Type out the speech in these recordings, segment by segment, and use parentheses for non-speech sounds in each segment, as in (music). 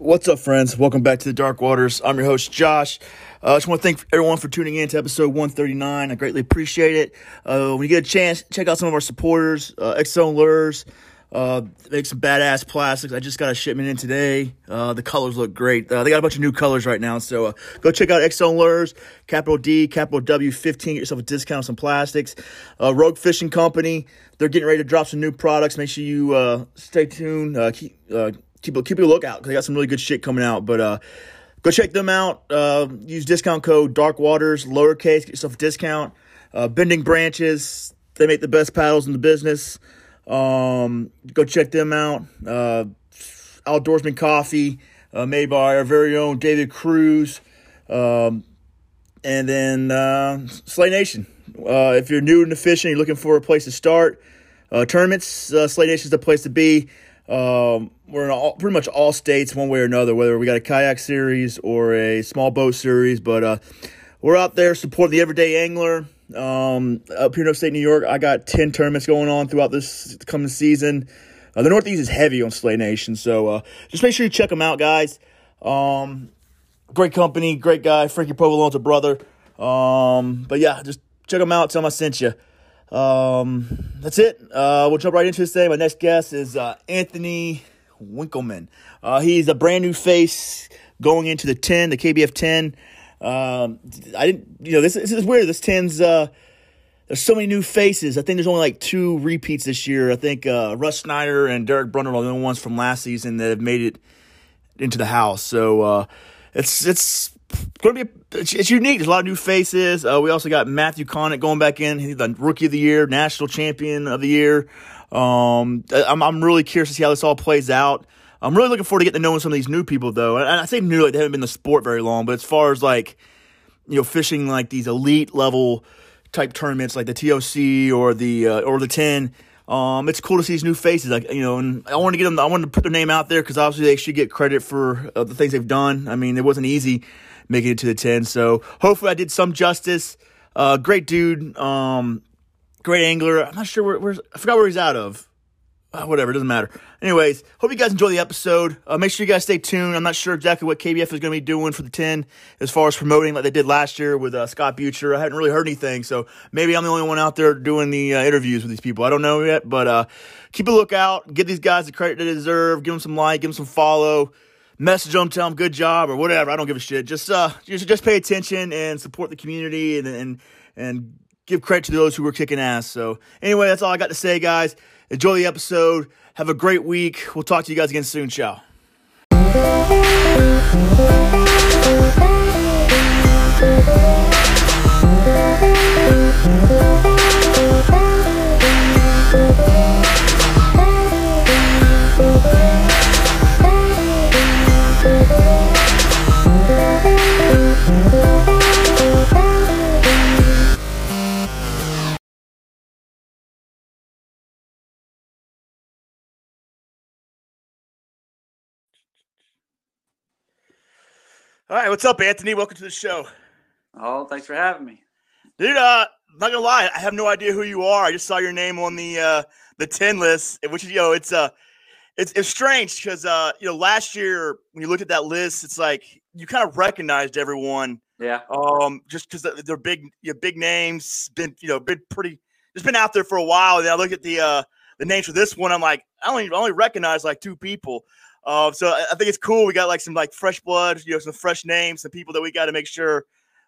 What's up, friends? Welcome back to the Dark Waters. I'm your host, Josh. I uh, just want to thank everyone for tuning in to episode 139. I greatly appreciate it. Uh, when you get a chance, check out some of our supporters, uh, Lures, uh, make some badass plastics. I just got a shipment in today. Uh, the colors look great. Uh, they got a bunch of new colors right now, so uh, go check out X-Zone Lures, capital D, capital W, 15. Get yourself a discount on some plastics. Uh, Rogue Fishing Company, they're getting ready to drop some new products. Make sure you uh, stay tuned. Uh, keep uh, keep a lookout because they got some really good shit coming out. But uh, go check them out. Uh, use discount code Dark Waters lowercase. Get yourself a discount. Uh, Bending Branches, they make the best paddles in the business. Um, go check them out. Uh, Outdoorsman Coffee, uh, made by our very own David Cruz. Um, and then uh, Slay Nation. Uh, if you're new into fishing, you're looking for a place to start, uh, tournaments, uh, Slay Nation is the place to be. Um, we're in all, pretty much all states, one way or another, whether we got a kayak series or a small boat series. But uh, we're out there supporting the everyday angler. Um, up here in upstate New York, I got 10 tournaments going on throughout this coming season. Uh, the Northeast is heavy on Slay Nation, so uh, just make sure you check them out, guys. Um, great company, great guy. Frankie Provolone's a brother. Um, but yeah, just check them out. Tell them I sent you. Um, that's it. Uh, we'll jump right into this thing. My next guest is uh, Anthony Winkleman. Uh, he's a brand new face going into the 10, the KBF 10. Um, I didn't, you know, this, this is weird. This 10's, uh, there's so many new faces. I think there's only like two repeats this year. I think uh, Russ Snyder and Derek Brunner are the only ones from last season that have made it into the house. So uh, it's it's going to be it's, it's, unique. There's a lot of new faces. Uh, we also got Matthew Connick going back in. He's the rookie of the year, national champion of the year. Um, I'm I'm really curious to see how this all plays out. I'm really looking forward to getting to know some of these new people, though. And I say new, like they haven't been in the sport very long, but as far as like, you know, fishing like these elite level type tournaments, like the TOC or the uh, or the ten, um, it's cool to see these new faces. Like you know, and I want to get them. I want to put their name out there because obviously they should get credit for uh, the things they've done. I mean, it wasn't easy making it to the ten, so hopefully I did some justice. Uh, great dude, um, great angler. I'm not sure where, I forgot where he's out of. Uh, whatever, doesn't matter. Anyways, hope you guys enjoy the episode. Uh, make sure you guys stay tuned. I'm not sure exactly what KBF is going to be doing for the 10 as far as promoting like they did last year with uh, Scott Butcher. I hadn't really heard anything, so maybe I'm the only one out there doing the uh, interviews with these people. I don't know yet, but uh, keep a lookout. Give these guys the credit they deserve. Give them some like, give them some follow. Message them, tell them good job or whatever. I don't give a shit. Just uh, just, just pay attention and support the community and and and give credit to those who were kicking ass. So anyway, that's all I got to say, guys. Enjoy the episode. Have a great week. We'll talk to you guys again soon. Ciao. All right, what's up, Anthony? Welcome to the show. Oh, thanks for having me, dude. Uh, not gonna lie, I have no idea who you are. I just saw your name on the uh the ten list, which you know it's uh it's it's strange because uh you know last year when you looked at that list, it's like you kind of recognized everyone. Yeah. Um, just because they're big, you know, big names, been you know been pretty, just been out there for a while. And then I look at the uh the names for this one, I'm like, I only I only recognize like two people. Uh, so I think it's cool. We got like some like fresh blood, you know, some fresh names, some people that we got to make sure,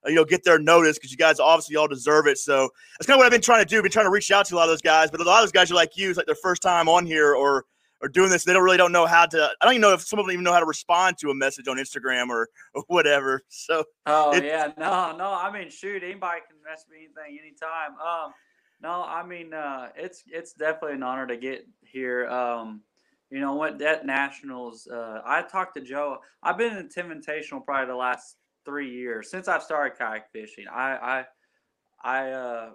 uh, you know, get their notice because you guys obviously all deserve it. So that's kind of what I've been trying to do. I've been trying to reach out to a lot of those guys, but a lot of those guys are like you. It's like their first time on here or or doing this. They don't really don't know how to. I don't even know if some of them even know how to respond to a message on Instagram or, or whatever. So oh yeah, no, no. I mean, shoot, anybody can message me anything anytime. Um, no, I mean, uh, it's it's definitely an honor to get here. Um, you know what? That nationals. Uh, I talked to Joe. I've been in Invitational probably the last three years since I've started kayak fishing. I I, I uh,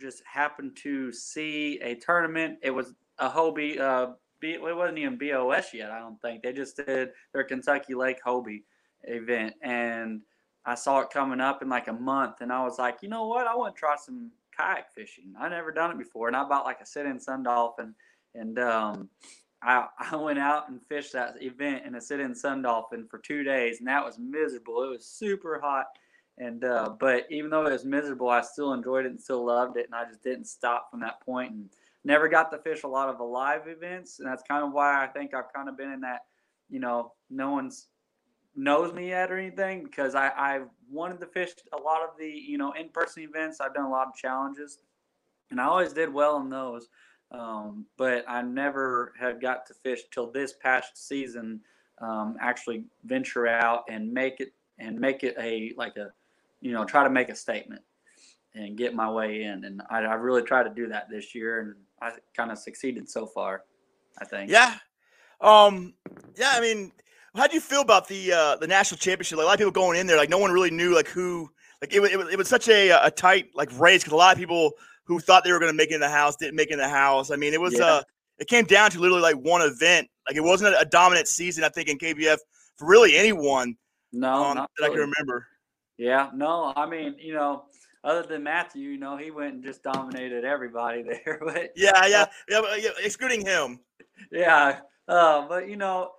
just happened to see a tournament. It was a Hobie. Uh, B, it wasn't even BOS yet. I don't think they just did their Kentucky Lake Hobie event, and I saw it coming up in like a month, and I was like, you know what? I want to try some kayak fishing. I never done it before, and I bought like a sit-in Sun Dolphin, and um, I, I went out and fished that event in a sit-in sun dolphin for two days, and that was miserable. It was super hot, and uh, but even though it was miserable, I still enjoyed it and still loved it, and I just didn't stop from that point and never got to fish a lot of the live events, and that's kind of why I think I've kind of been in that, you know, no one's knows me yet or anything because I I've wanted to fish a lot of the you know in-person events. I've done a lot of challenges, and I always did well in those. Um, but I never had got to fish till this past season. Um, actually venture out and make it and make it a like a you know try to make a statement and get my way in. And I, I really tried to do that this year and I kind of succeeded so far I think. Yeah. Um yeah I mean how do you feel about the uh the national championship? Like a lot of people going in there like no one really knew like who like it, it, it was such a a tight like race because a lot of people who thought they were going to make it in the house didn't make it in the house. I mean, it was yeah. uh it came down to literally like one event. Like it wasn't a, a dominant season, I think, in KBF for really anyone. No, um, that really. I can remember. Yeah, no, I mean, you know, other than Matthew, you know, he went and just dominated everybody (laughs) there. But yeah, yeah, uh, yeah, yeah excluding him. Yeah, uh, but you know,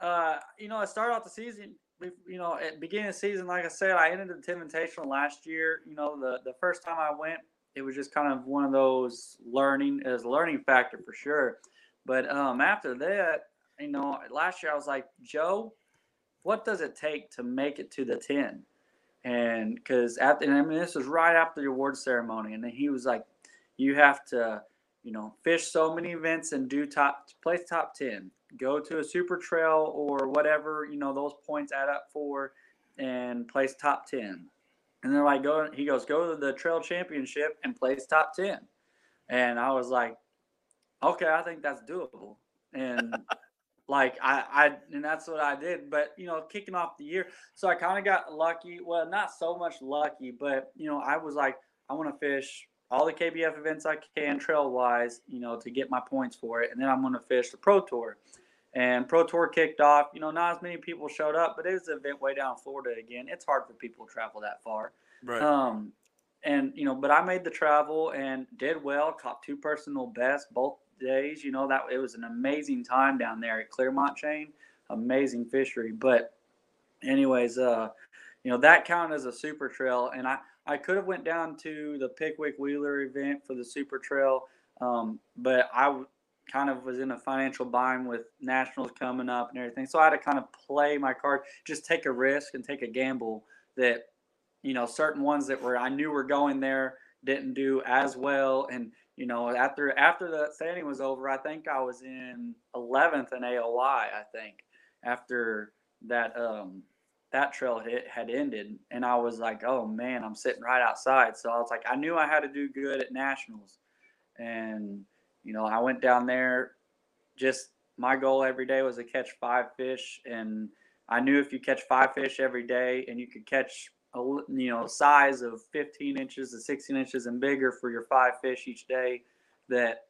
uh, you know, I started off the season. You know, at beginning of season, like I said, I ended the Tim Invitational last year. You know, the the first time I went, it was just kind of one of those learning as learning factor for sure. But um, after that, you know, last year I was like, Joe, what does it take to make it to the 10? And because after, and I mean, this was right after the award ceremony. And then he was like, you have to, you know, fish so many events and do top, place top 10, go to a super trail or whatever, you know, those points add up for and place top 10. And they're like, go. He goes, go to the trail championship and place top ten. And I was like, okay, I think that's doable. And (laughs) like I, I, and that's what I did. But you know, kicking off the year, so I kind of got lucky. Well, not so much lucky, but you know, I was like, I want to fish all the KBF events I can trail wise, you know, to get my points for it, and then I'm going to fish the Pro Tour. And Pro Tour kicked off. You know, not as many people showed up, but it was an event way down Florida again. It's hard for people to travel that far. Right. Um, and you know, but I made the travel and did well. Caught two personal best both days. You know that it was an amazing time down there at Clermont Chain. Amazing fishery. But, anyways, uh, you know that counted as a super trail, and I I could have went down to the Pickwick Wheeler event for the super trail, um, but I kind of was in a financial bind with nationals coming up and everything. So I had to kind of play my card, just take a risk and take a gamble that, you know, certain ones that were I knew were going there didn't do as well. And, you know, after after the standing was over, I think I was in 11th in AOY, I think, after that um that trail had ended and I was like, "Oh man, I'm sitting right outside." So I was like, I knew I had to do good at nationals. And you know, I went down there just my goal every day was to catch five fish and I knew if you catch five fish every day and you could catch a you know size of 15 inches to 16 inches and bigger for your five fish each day that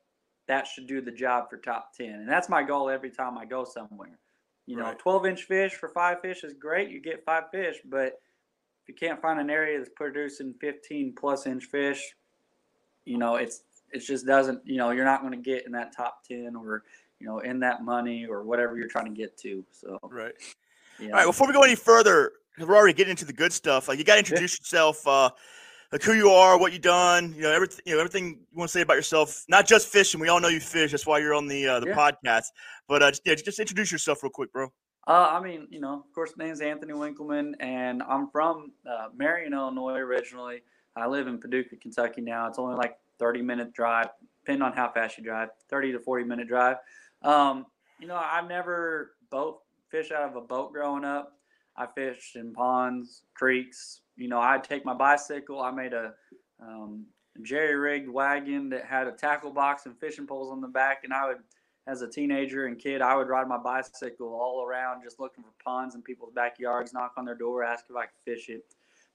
that should do the job for top 10 and that's my goal every time I go somewhere you know right. 12 inch fish for five fish is great you get five fish but if you can't find an area that's producing 15 plus inch fish you know it's it just doesn't, you know, you're not going to get in that top 10 or, you know, in that money or whatever you're trying to get to. So, right. Yeah. All right. Before we go any further, we're already getting into the good stuff. Like you got to introduce yourself, uh, like who you are, what you done, you know, everything, you know, everything you want to say about yourself, not just fishing. We all know you fish. That's why you're on the, uh, the yeah. podcast, but, uh, just, yeah, just introduce yourself real quick, bro. Uh, I mean, you know, of course, my name's Anthony Winkleman, and I'm from uh, Marion, Illinois originally. I live in Paducah, Kentucky now. It's only like 30 minute drive, depending on how fast you drive, 30 to 40 minute drive. Um, you know, I've never boat fished out of a boat growing up. I fished in ponds, creeks. You know, I'd take my bicycle. I made a um, jerry rigged wagon that had a tackle box and fishing poles on the back, and I would as a teenager and kid, I would ride my bicycle all around just looking for ponds in people's backyards, knock on their door, ask if I could fish it.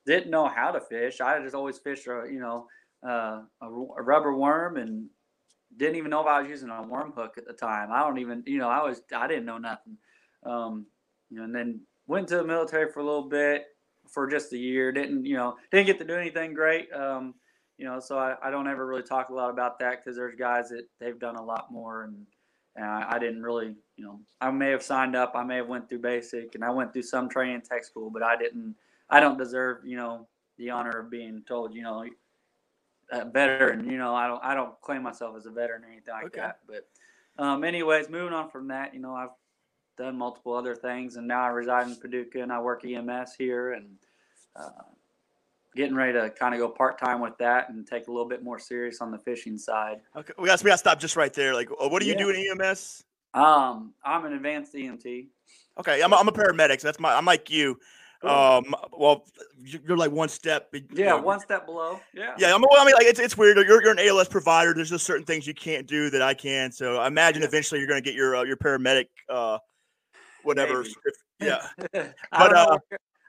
Didn't know how to fish. I just always fished, uh, you know, uh, a, a, rubber worm and didn't even know if I was using a worm hook at the time. I don't even, you know, I was, I didn't know nothing. Um, you know, and then went to the military for a little bit for just a year. Didn't, you know, didn't get to do anything great. Um, you know, so I, I don't ever really talk a lot about that because there's guys that they've done a lot more and, and I, I, didn't really, you know, I may have signed up, I may have went through basic, and I went through some training tech school, but I didn't. I don't deserve, you know, the honor of being told, you know, a veteran. You know, I don't I don't claim myself as a veteran or anything like okay. that. But um, anyways, moving on from that, you know, I've done multiple other things, and now I reside in Paducah and I work EMS here, and uh, getting ready to kind of go part time with that and take a little bit more serious on the fishing side. Okay, we got we got to stop just right there. Like, what do you yeah. do in EMS? Um, I'm an advanced EMT. Okay, I'm a, I'm a paramedic. So that's my I'm like you. Um, well, you're like one step. Yeah, one step below. Yeah. Yeah, I mean, well, I mean, like it's it's weird. You're you're an ALS provider. There's just certain things you can't do that I can. So I imagine yeah. eventually you're going to get your uh, your paramedic, uh, whatever. If, yeah. (laughs) but uh,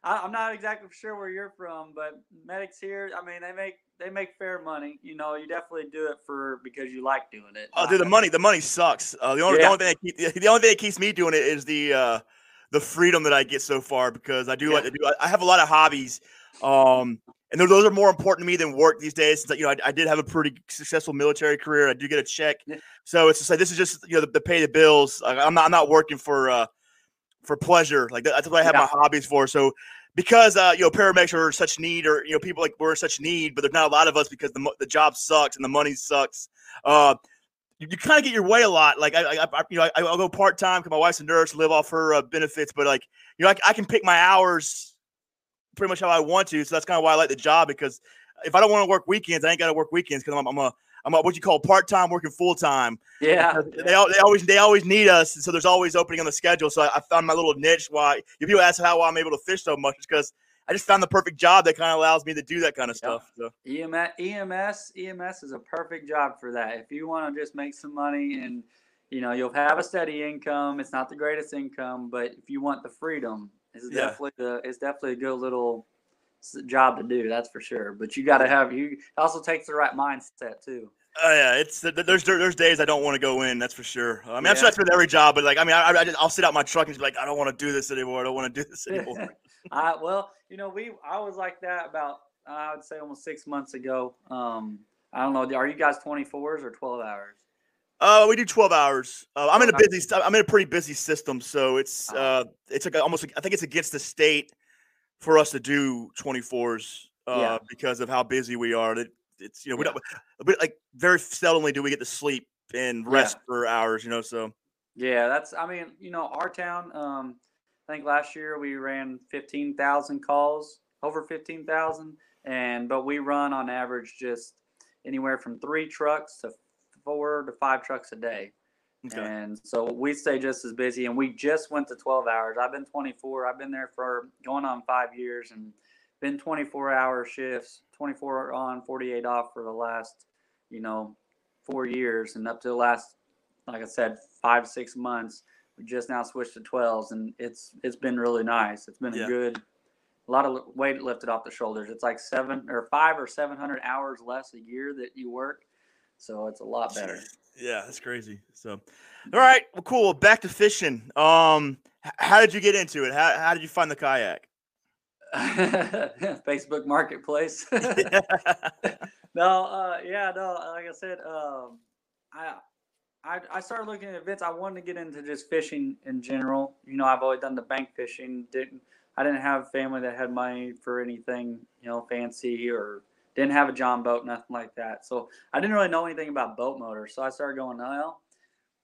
I'm not exactly sure where you're from, but medics here, I mean, they make they make fair money. You know, you definitely do it for because you like doing it. Oh, dude, the money the money sucks. Uh, the only yeah. the only thing that keep, (laughs) the only thing that keeps me doing it is the uh, the freedom that I get so far because I do yeah. like to do. I have a lot of hobbies, um, and those are more important to me than work these days. Since, you know, I, I, did have a pretty successful military career. I do get a check, yeah. so it's just like this is just you know the, the pay the bills. I'm not I'm not working for uh, for pleasure. Like that's what I have yeah. my hobbies for. So because uh, you know paramedics are such need, or you know people like we're in such need, but there's not a lot of us because the the job sucks and the money sucks. Uh, you, you kind of get your way a lot. Like I, I, I you know, I, will go part time because my wife's a nurse, live off her uh, benefits. But like, you know, I, I can pick my hours pretty much how I want to. So that's kind of why I like the job because if I don't want to work weekends, I ain't got to work weekends because I'm, I'm a I'm a, what you call part time working full time. Yeah, they, they always they always need us, so there's always opening on the schedule. So I, I found my little niche. Why if people ask how I'm able to fish so much, it's because I just found the perfect job that kind of allows me to do that kind of stuff. So. EMS, EMS, EMS is a perfect job for that. If you want to just make some money and you know you'll have a steady income, it's not the greatest income, but if you want the freedom, it's yeah. definitely the it's definitely a good little job to do. That's for sure. But you got to have you. Also takes the right mindset too. Oh uh, yeah, it's there's there's days I don't want to go in. That's for sure. I mean, yeah. I'm sure that's with every job, but like, I mean, I, I will sit out my truck and be like, I don't want to do this anymore. I don't want to do this (laughs) anymore. I well, you know, we I was like that about I would say almost six months ago. Um, I don't know. Are you guys 24s or 12 hours? Uh, we do 12 hours. Uh, I'm in a busy. I'm in a pretty busy system, so it's uh-huh. uh, it's like almost. I think it's against the state for us to do 24s uh, yeah. because of how busy we are. It, it's you know we don't but like very seldomly do we get to sleep and rest yeah. for hours. You know, so yeah, that's. I mean, you know, our town. Um, I think last year we ran 15,000 calls, over 15,000, and but we run on average just anywhere from three trucks to four to five trucks a day. Okay. And so we stay just as busy, and we just went to 12 hours. I've been 24. I've been there for going on five years, and been 24 hour shifts, 24 on, 48 off for the last, you know, four years, and up to the last, like I said, five six months we just now switched to 12s and it's it's been really nice it's been yeah. a good a lot of weight lifted off the shoulders it's like seven or five or seven hundred hours less a year that you work so it's a lot better. Yeah that's crazy. So all right well cool. Back to fishing. Um how did you get into it? How, how did you find the kayak? (laughs) Facebook marketplace. (laughs) (laughs) No uh yeah no like i said um i I, I started looking at events. I wanted to get into just fishing in general. You know, I've always done the bank fishing. Didn't I didn't have family that had money for anything, you know, fancy or didn't have a John boat, nothing like that. So I didn't really know anything about boat motors. So I started going, well,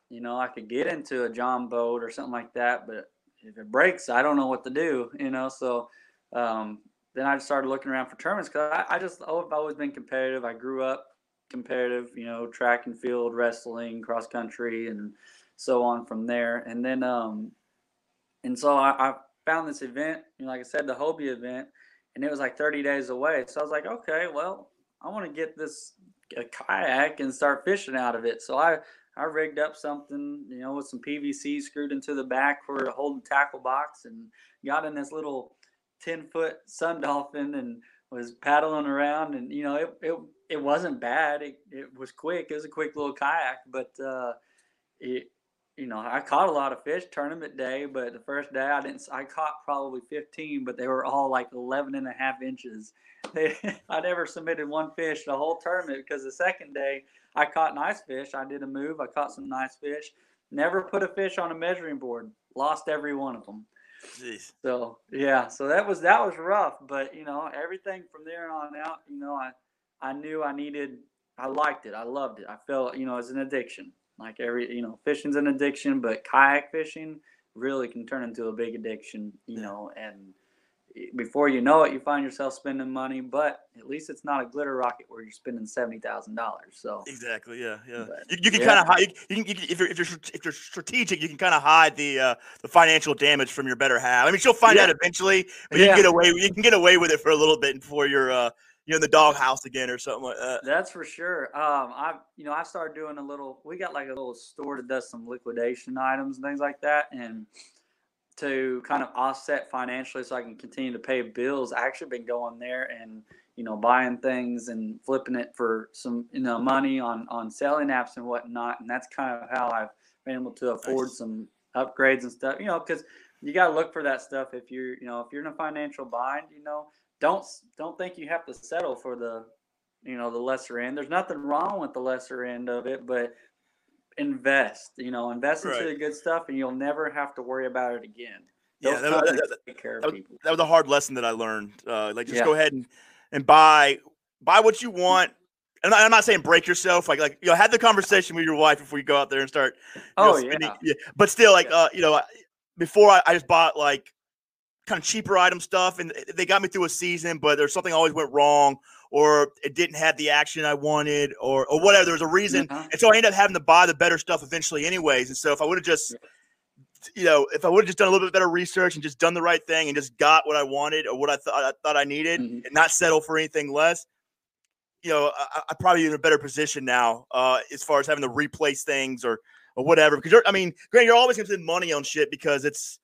you know, I could get into a John boat or something like that, but if it breaks, I don't know what to do, you know. So um, then I started looking around for tournaments because I, I just I've always been competitive. I grew up competitive, you know, track and field, wrestling, cross country, and so on from there. And then, um, and so I, I found this event, you know, like I said, the Hobie event, and it was like 30 days away. So I was like, okay, well, I want to get this kayak and start fishing out of it. So I, I rigged up something, you know, with some PVC screwed into the back for a holding tackle box and got in this little 10 foot sun dolphin and was paddling around and, you know, it, it it wasn't bad. It, it was quick. It was a quick little kayak, but uh, it, you know, I caught a lot of fish tournament day, but the first day I didn't, I caught probably 15, but they were all like 11 and a half inches. (laughs) They, I never submitted one fish the whole tournament because the second day I caught nice fish. I did a move. I caught some nice fish. never put a fish on a measuring board. Lost every one of them. Jeez. So yeah, so that was that was rough, but you know everything from there on out, you know, I I knew I needed, I liked it, I loved it. I felt you know it's an addiction. Like every you know fishing's an addiction, but kayak fishing really can turn into a big addiction. You know, and before you know it, you find yourself spending money, but at least it's not a glitter rocket where you're spending seventy thousand dollars. So exactly, yeah, yeah. But, you, you, can yeah. kind of hide. You can, you can, if you're if you're if you're strategic, you can kind of hide the uh, the financial damage from your better half. I mean, she'll find yeah. out eventually, but yeah. you can get away. You can get away with it for a little bit before you're. Uh, you're in the doghouse again or something like that. That's for sure. Um, I, you know, I started doing a little. We got like a little store that does some liquidation items and things like that, and to kind of offset financially so I can continue to pay bills. I actually been going there and you know buying things and flipping it for some you know money on on selling apps and whatnot, and that's kind of how I've been able to afford nice. some upgrades and stuff. You know, because you got to look for that stuff if you're you know if you're in a financial bind. You know, don't don't think you have to settle for the you know the lesser end. There's nothing wrong with the lesser end of it, but invest. You know, invest into right. the good stuff, and you'll never have to worry about it again. yeah, that, was, that, that, was, that, was, a hard lesson that I learned. Uh, like, just yeah. go ahead and and buy buy what you want. And I'm not saying break yourself. Like, like you know, have the conversation with your wife before you go out there and start. oh know, yeah. yeah. But still, like, uh, you know, before I, I just bought like kind of cheaper item stuff, and they got me through a season. But there's something always went wrong, or it didn't have the action I wanted, or or whatever. There was a reason, uh-huh. and so I ended up having to buy the better stuff eventually, anyways. And so if I would have just, you know, if I would have just done a little bit better research and just done the right thing and just got what I wanted or what I thought I thought I needed, mm-hmm. and not settle for anything less, you know, I, am probably in a better position now uh, as far as having to replace things or or whatever. Because you're, I mean, Grant, you're always going to spend money on shit because it's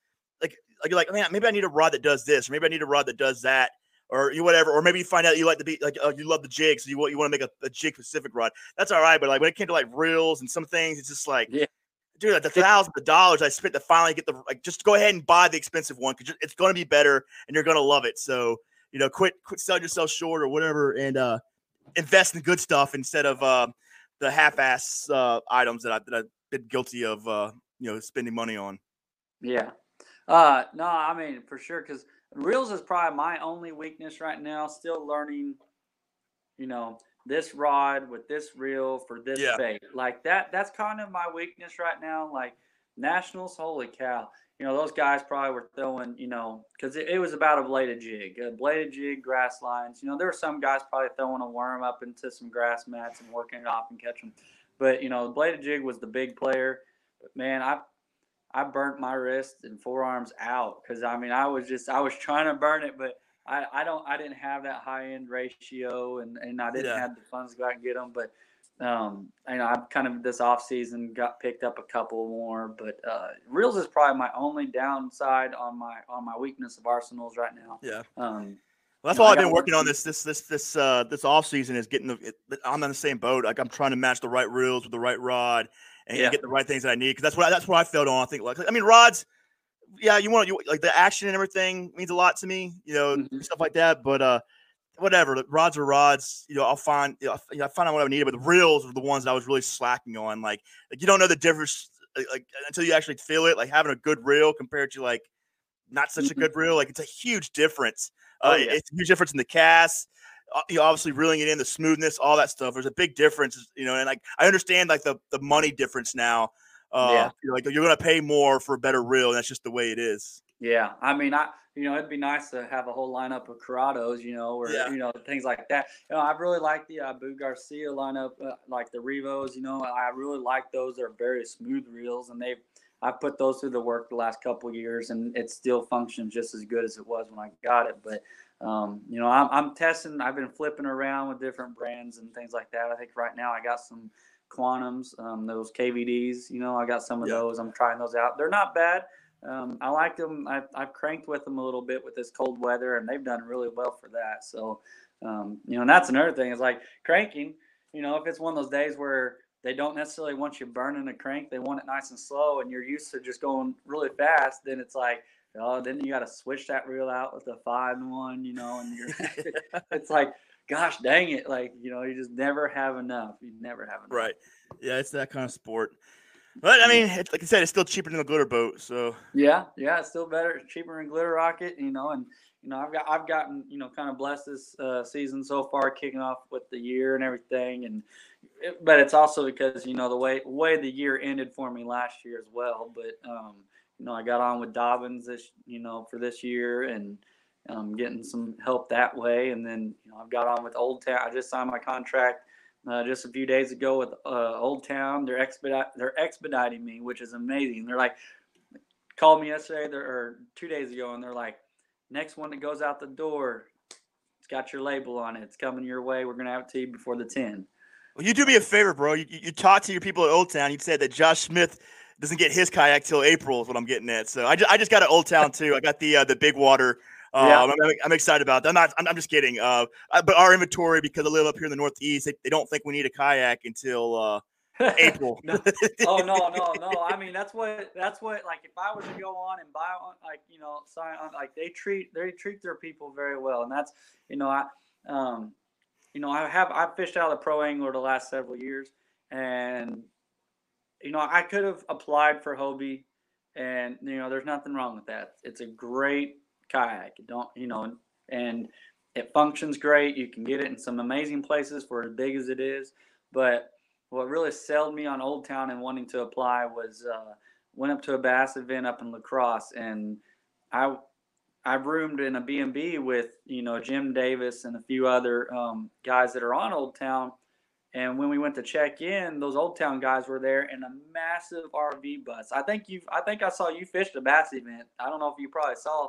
like you're like, man, maybe I need a rod that does this, or maybe I need a rod that does that or you whatever, or maybe you find out you like to be like uh, you love the jig, so you want you want to make a, a jig specific rod. That's all right, but like when it came to like reels and some things, it's just like, yeah. dude, like the thousands of dollars I spent to finally get the like, just go ahead and buy the expensive one because it's going to be better and you're going to love it. So you know, quit quit selling yourself short or whatever, and uh, invest in good stuff instead of uh, the half-ass uh, items that I that I've been guilty of, uh, you know, spending money on. Yeah. Uh, no, I mean for sure because Reels is probably my only weakness right now. Still learning, you know, this rod with this reel for this yeah. bait. Like that. That's kind of my weakness right now. Like nationals, holy cow! You know, those guys probably were throwing, you know, because it, it, was about a bladed jig, a bladed jig, grass lines. You know, there were some guys probably throwing a worm up into some grass mats and working it off and catching. But you know, the bladed jig was the big player. But man, I I burnt my wrist and forearms out because I mean I was just I was trying to burn it, but I, I don't I didn't have that high end ratio and, and I didn't yeah. have the funds to go out and get them. But um, you know I've kind of this off season got picked up a couple more, but uh, reels is probably my only downside on my on my weakness of arsenals right now. Yeah. Um, well, that's all I've been working on this this this this uh this off season is getting the it, I'm on the same boat. Like I'm trying to match the right reels with the right rod and yeah. get the right things that I need because that's what I, that's what I felt on. I think like I mean rods, yeah, you want you like the action and everything means a lot to me, you know, mm-hmm. stuff like that. But uh, whatever, rods are rods. You know, I'll find you know, I find out what I needed, but the reels are the ones that I was really slacking on. Like like you don't know the difference like until you actually feel it. Like having a good reel compared to like not such mm-hmm. a good reel, like it's a huge difference. Oh, uh, yeah. It's a huge difference in the cast you know, obviously reeling it in, the smoothness, all that stuff. There's a big difference, you know, and like I understand like the the money difference now. Uh, yeah. You're like you're gonna pay more for a better reel, and that's just the way it is. Yeah, I mean, I you know it'd be nice to have a whole lineup of Curados, you know, or yeah. you know things like that. You know, I really like the uh, Abu Garcia lineup, uh, like the Revos. You know, I really like those. They're very smooth reels, and they've I've put those through the work the last couple years, and it still functions just as good as it was when I got it. But um, you know, I'm, I'm, testing. I've been flipping around with different brands and things like that. I think right now I got some Quantums, um, those KVDs. You know, I got some of those. I'm trying those out. They're not bad. Um, I like them. I've, I've, cranked with them a little bit with this cold weather, and they've done really well for that. So, um, you know, and that's another thing is like cranking. You know, if it's one of those days where they don't necessarily want you burning a crank, they want it nice and slow, and you're used to just going really fast, then it's like oh, then you got to switch that reel out with the five and one, you know, and you're, (laughs) (laughs) it's like, gosh dang it. Like, you know, you just never have enough. You never have enough. Right. Yeah. It's that kind of sport. But I mean, like I said, it's still cheaper than the glitter boat. So yeah, yeah, it's still better, cheaper than glitter rocket. You know, and you know, I've got I've gotten you know kind of blessed this uh, season so far, kicking off with the year and everything, and it, but it's also because you know the way way the year ended for me last year as well. But um, you know, I got on with Dobyns this you know for this year and. Um, getting some help that way, and then you know I've got on with Old Town. I just signed my contract uh, just a few days ago with uh, Old Town. They're expedite they're expediting me, which is amazing. They're like called me yesterday or two days ago, and they're like, next one that goes out the door, it's got your label on it. It's coming your way. We're gonna have it to you before the ten. Well, you do me a favor, bro. You, you talk to your people at Old Town. You said that Josh Smith doesn't get his kayak till April is what I'm getting at. So I just, I just got an Old Town too. I got the uh, the big water yeah. Um, I'm, I'm, excited about that. I'm not. I'm, I'm just kidding. Uh, but our inventory, because I live up here in the Northeast, they, they don't think we need a kayak until uh, April. (laughs) no. Oh no, no, no. I (laughs) mean, that's what that's what like if I was to go on and buy one, like you know sign on like they treat they treat their people very well, and that's you know I um you know I have I've fished out of the pro angler the last several years, and you know I could have applied for Hobie, and you know there's nothing wrong with that. It's a great kayak. don't, you know, and it functions great. You can get it in some amazing places for as big as it is. But what really sold me on Old Town and wanting to apply was uh, went up to a bass event up in La Crosse, and I I roomed in a B&B with you know Jim Davis and a few other um, guys that are on Old Town. And when we went to check in, those Old Town guys were there in a massive RV bus. I think you I think I saw you fish the bass event. I don't know if you probably saw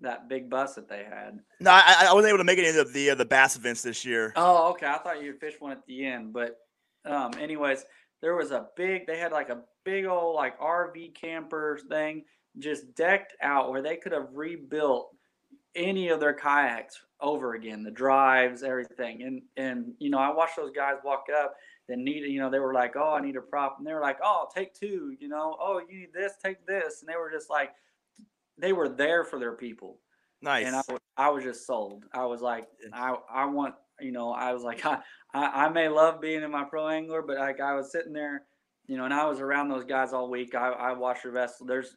that big bus that they had. No, I, I wasn't able to make any of the uh, the bass events this year. Oh, okay. I thought you fished one at the end, but um, anyways, there was a big. They had like a big old like RV camper thing just decked out where they could have rebuilt any of their kayaks over again, the drives, everything. And and you know, I watched those guys walk up that needed, you know, they were like, "Oh, I need a prop," and they were like, "Oh, take two, you know, oh, you need this, take this," and they were just like they were there for their people. Nice. And I, I was just sold. I was like, I, I want, you know, I was like, (laughs) I, I, I may love being in my pro angler, but like I was sitting there, you know, and I was around those guys all week. I, I watched their vessel. There's,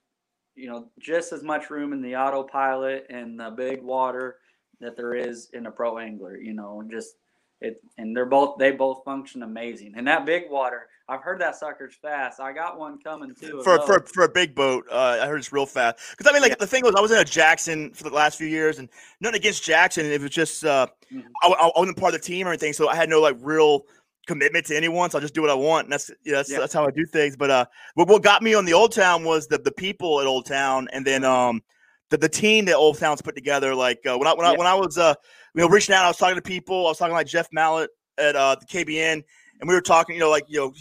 you know, just as much room in the autopilot and the big water that there is in a pro angler, you know, just it, and they're both, they both function amazing. And that big water, I've heard that sucker's fast. I got one coming too. For for, for a big boat, uh, I heard it's real fast. Because I mean, like yeah. the thing was, I was in a Jackson for the last few years, and nothing against Jackson. It was just uh, mm-hmm. I, I, wasn't part of the team or anything, so I had no like real commitment to anyone. So I just do what I want, and that's yeah, that's, yeah. that's how I do things. But uh, what, what got me on the Old Town was the the people at Old Town, and then um, the the team that Old Town's put together. Like uh, when I when I when I was uh, you know, reaching out, I was talking to people. I was talking like Jeff Mallett at uh the KBN and we were talking, you know, like you know,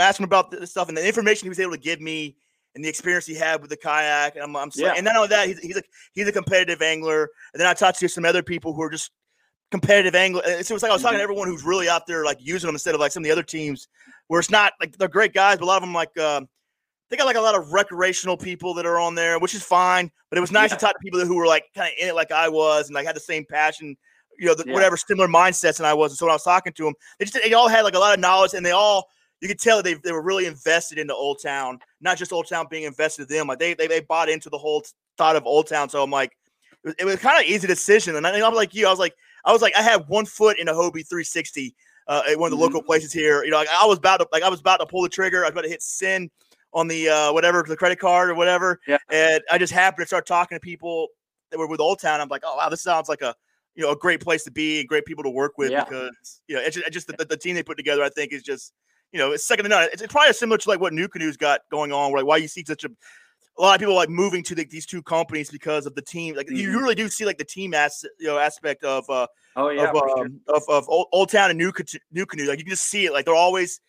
asking about this stuff and the information he was able to give me and the experience he had with the kayak. And I'm, I'm yeah. and not only that, he's, he's a he's a competitive angler. And then I talked to some other people who are just competitive angle. So it was like I was talking to mm-hmm. everyone who's really out there like using them instead of like some of the other teams where it's not like they're great guys, but a lot of them like uh, they got like a lot of recreational people that are on there, which is fine. But it was nice yeah. to talk to people who were like kind of in it like I was and like had the same passion you know, the, yeah. whatever similar mindsets than I was. And so when I was talking to them, they just they all had like a lot of knowledge, and they all you could tell that they, they were really invested into Old Town, not just Old Town being invested in them. Like they they, they bought into the whole thought of Old Town. So I'm like, it was, it was kind of easy decision. And I, am like you, I was like, I was like, I had one foot in a Hobie 360 uh, at one of the mm-hmm. local places here. You know, like I was about to like I was about to pull the trigger. I was about to hit send on the uh, whatever the credit card or whatever. Yeah. And I just happened to start talking to people that were with Old Town. I'm like, oh wow, this sounds like a you know a great place to be and great people to work with yeah. because you know it's just, it's just the, the, team they put together. I think is just you know it's second to none. It's, it's probably similar to like what NuCanoe's got going on. Where like why you see such a a lot of people like moving to the, these two companies because of the team. Like mm-hmm. you really do see like the team as you know aspect of uh oh yeah of, um, sure. of, of, Old, Old, Town and NuCanoe. Like you can just see it. Like they're always.